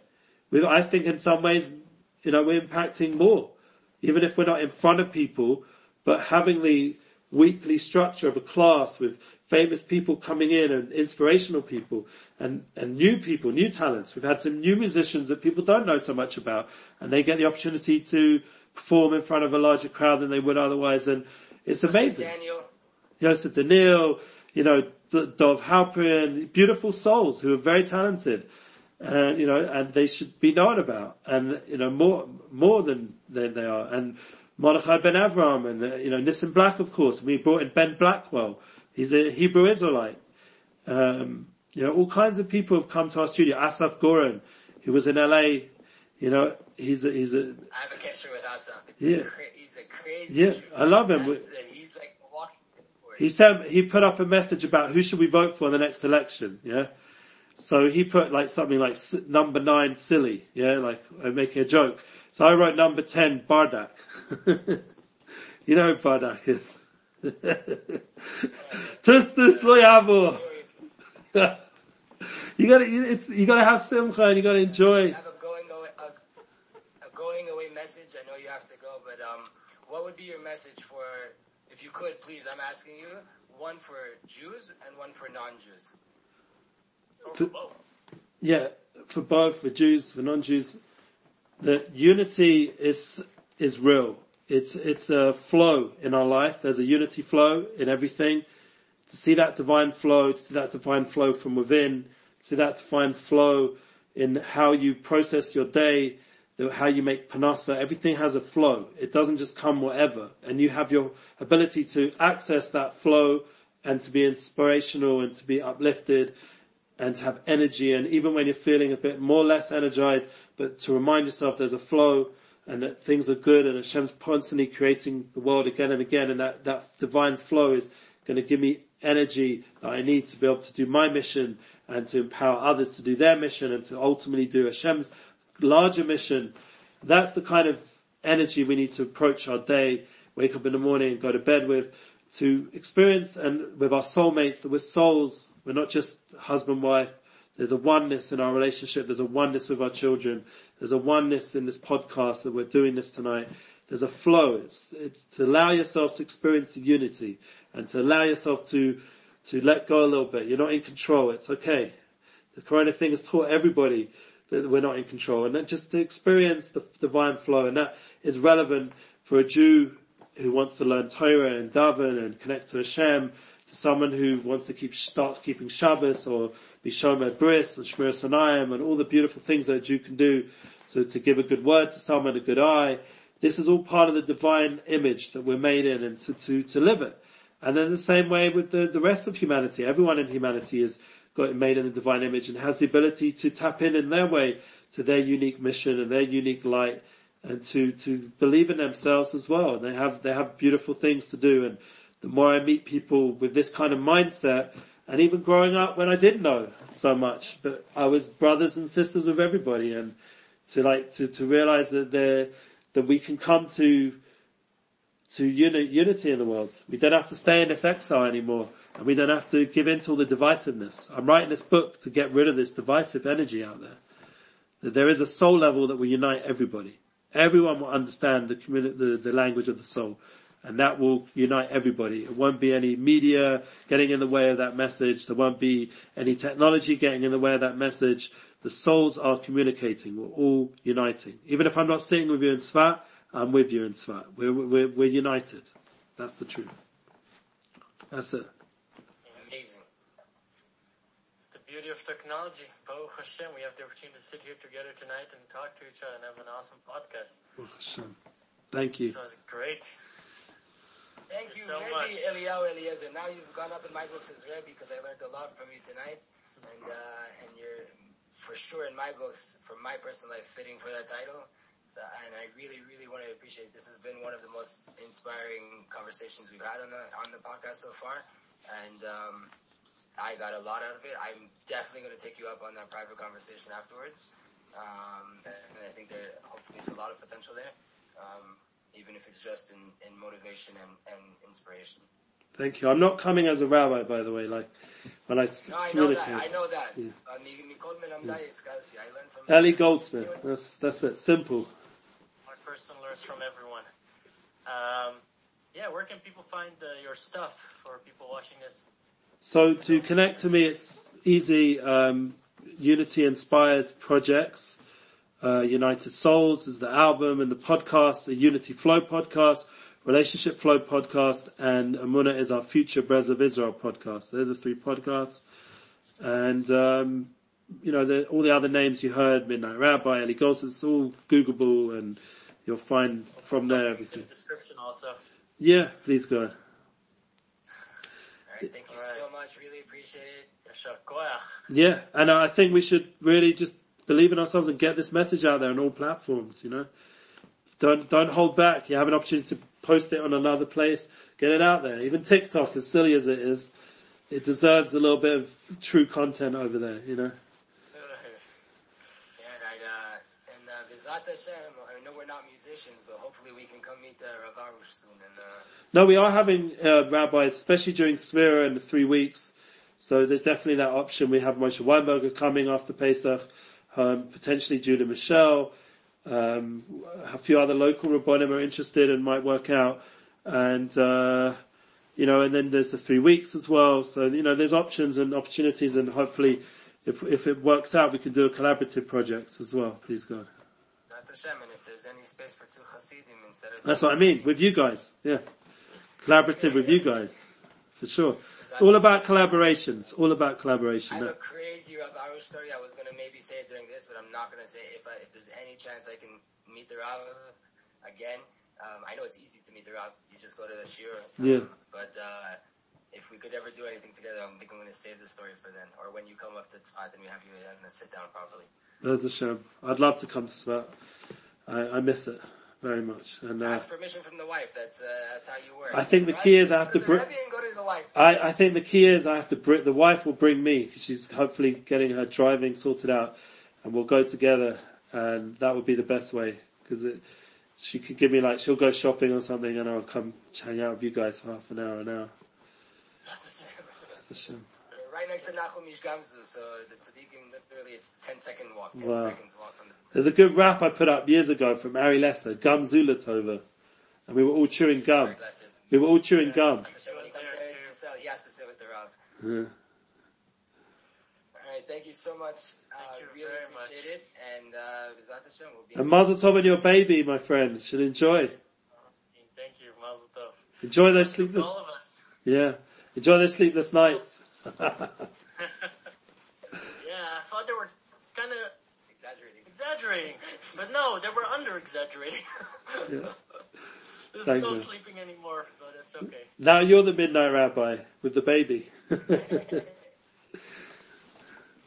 We, I think in some ways, you know, we're impacting more, even if we're not in front of people, but having the weekly structure of a class with famous people coming in and inspirational people and, and new people, new talents. We've had some new musicians that people don't know so much about and they get the opportunity to perform in front of a larger crowd than they would otherwise and it's amazing. Daniel, Joseph Daniel, you know, D- Dov Halpern, beautiful souls who are very talented. And, you know, and they should be known about. And, you know, more, more than, than they are. And Mordechai Ben Avram and, uh, you know, Nissim Black, of course. We brought in Ben Blackwell. He's a Hebrew Israelite. Um, you know, all kinds of people have come to our studio. Asaf Goran, who was in LA, you know, he's a, he's a, I have a connection with Asaf. It's Yeah. a cra- he's a crazy. Yeah. I love him. That He's like walking. He said he put up a message about who should we vote for in the next election. Yeah. So he put like something like number nine silly. Yeah, like uh, making a joke. So I wrote number ten Bardak. you know who Bardak is. Tustus lo yavo. you gotta, it's, you gotta have simcha and you gotta enjoy. have a going away, a, a going away message. I know you have to go, but um, what would be your message for, if you could, please? I'm asking you one for Jews and one for non-Jews. For. Yeah, for both, for Jews, for non-Jews, that unity is, is real. It's, it's a flow in our life. There's a unity flow in everything. To see that divine flow, to see that divine flow from within, to see that divine flow in how you process your day, how you make parnasa, everything has a flow. It doesn't just come whatever. And you have your ability to access that flow and to be inspirational and to be uplifted and to have energy and even when you're feeling a bit more or less energized, but to remind yourself there's a flow and that things are good and Hashem's constantly creating the world again and again and that, that divine flow is going to give me energy that I need to be able to do my mission and to empower others to do their mission and to ultimately do Hashem's larger mission. That's the kind of energy we need to approach our day, wake up in the morning and go to bed with, to experience and with our soulmates that we're souls, we're not just husband, wife. There's a oneness in our relationship. There's a oneness with our children. There's a oneness in this podcast that we're doing this tonight. There's a flow. It's, it's to allow yourself to experience the unity and to allow yourself to, to let go a little bit. You're not in control. It's okay. The Corona thing has taught everybody that we're not in control and then just to experience the divine flow and that is relevant for a Jew who wants to learn Torah and daven and connect to Hashem, to someone who wants to keep start keeping Shabbos or be Shomer Bris and Shmiras Einayim and all the beautiful things that a Jew can do to, to give a good word to someone, a good eye. This is all part of the divine image that we're made in and to, to, to live it. And then the same way with the, the rest of humanity. Everyone in humanity is got made in the divine image and has the ability to tap in in their way to their unique mission and their unique light and to, to believe in themselves as well. And they have, they have beautiful things to do. And the more I meet people with this kind of mindset, and even growing up when I didn't know so much, but I was brothers and sisters with everybody and to like, to, to realize that there, that we can come to, to uni- unity in the world. We don't have to stay in this exile anymore and we don't have to give in to all the divisiveness. I'm writing this book to get rid of this divisive energy out there. That there is a soul level that will unite everybody. Everyone will understand the communi- the, the language of the soul. And that will unite everybody. It won't be any media getting in the way of that message. There won't be any technology getting in the way of that message. The souls are communicating. We're all uniting. Even if I'm not sitting with you in Tzvat, I'm with you in Tzvat. We're, we're, we're united. That's the truth. That's it. Amazing. It's the beauty of technology. Baruch Hashem, we have the opportunity to sit here together tonight and talk to each other and have an awesome podcast. Baruch Hashem. Thank you. So it's great. Thank Thank you, so Rebbe much. Eliyahu Eliezer. Now you've gone up in my books as Rebbe because I learned a lot from you tonight, and uh, and you're for sure in my books, from my personal life, fitting for that title. So, and I really, really want to appreciate. This has been one of the most inspiring conversations we've had on the on the podcast so far, and um, I got a lot out of it. I'm definitely going to take you up on that private conversation afterwards, um, and I think there hopefully there's a lot of potential there. Um, even if it's just in, in motivation and, and inspiration. Thank you. I'm not coming as a rabbi, by the way, like, when I No, I know that. communicate. I know that. Yeah. Uh, mi- Mikol Melamdai is- I learned from Eli Goldsmith. That's, that's it. Simple. One person learns from everyone. Um, yeah, where can people find uh, your stuff for people watching this? So to connect to me, it's easy. Um, Unity Inspires projects. Uh, United Souls is the album and the podcast, the Unity Flow podcast, Relationship Flow podcast, and Emuna is our future Breslov Israel podcast. They're the three podcasts. And, um, you know, the, all the other names you heard, Midnight Rabbi, Eli Goldsmith, it's all Googleable and you'll find from there It's everything. the description also. Yeah, please go ahead. Alright, thank you Alright. so much. Really appreciate it. Yeah, and I think we should really just believe in ourselves and get this message out there on all platforms, you know. Don't, don't hold back. You have an opportunity to post it on another place. Get it out there. Even TikTok, as silly as it is, it deserves a little bit of true content over there, you know. And I, uh, uh, I know we're not musicians, but hopefully we can come meet, uh, Rav soon and, uh, No, we are having, uh, rabbis, especially during Sefira in the three weeks, So there's definitely that option. We have Moshe Weinberger coming after Pesach, um, potentially Judah Mischel, um, a few other local Rabbonim are interested and might work out. And, uh, you know, and then there's the three weeks as well. So, you know, there's options and opportunities and hopefully if, if it works out, we can do a collaborative project as well, please God. That's what I mean, with you guys, yeah. Collaborative with you guys, for sure. It's all about collaboration. It's all about collaboration. I have a crazy Rav story. I was gonna maybe say it during this, but I'm not gonna say it. If I, if there's any chance I can meet the Rav again, um, I know it's easy to meet the Rav. You just go to the shiur. Yeah. But uh, if we could ever do anything together, I'm think I'm gonna save the story for then, or when you come up to spot, then we have you and sit down properly. There's a shame. I'd love to come to Tzfat. I, I miss it very much. And uh, Ask permission from the wife. That's uh, that's how you work. I think the key is I have to Go bring. the Rebbe and go to the wife. I, I think the key is I have to bring, the wife will bring me because she's hopefully getting her driving sorted out and we'll go together and that would be the best way because she could give me like, she'll go shopping or something and I'll come hang out with you guys for half an hour, an hour. That's a shame. Right next to Nachum Ish Gamzu, so the tzaddikim literally it's 10 second walk, 10 Wow. seconds walk from the There's a good rap I put up years ago from Ari Lesser, Gum Zulatova. And we were all chewing gum. We were all chewing gum. Hashem, he there to he has to sit with the Rav. Yeah. Alright, thank you so much. Uh, you really very much. appreciate it. And, uh, Hashem, we'll be And Mazel Tov on your baby, my friend. Should enjoy. Thank you, Mazel Tov. Enjoy those sleepless, all of us. yeah. Enjoy those sleepless nights. Yeah, I thought they were kind of exaggerating. exaggerating, but no, they were under exaggerating. Yeah. There's Thank no you. sleeping anymore, but it's okay. Now you're the midnight rabbi with the baby.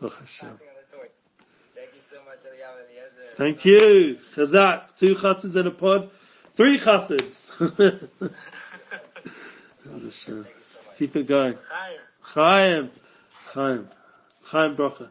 Oh, Hashem. Passing on the torch. Thank you so much, Eliyahu Thank you. Chazak. Two chassids in a pod. Three chassids. Hashem. Thank you. Keep it going. Hi. חיים, חיים, חיים ברכה.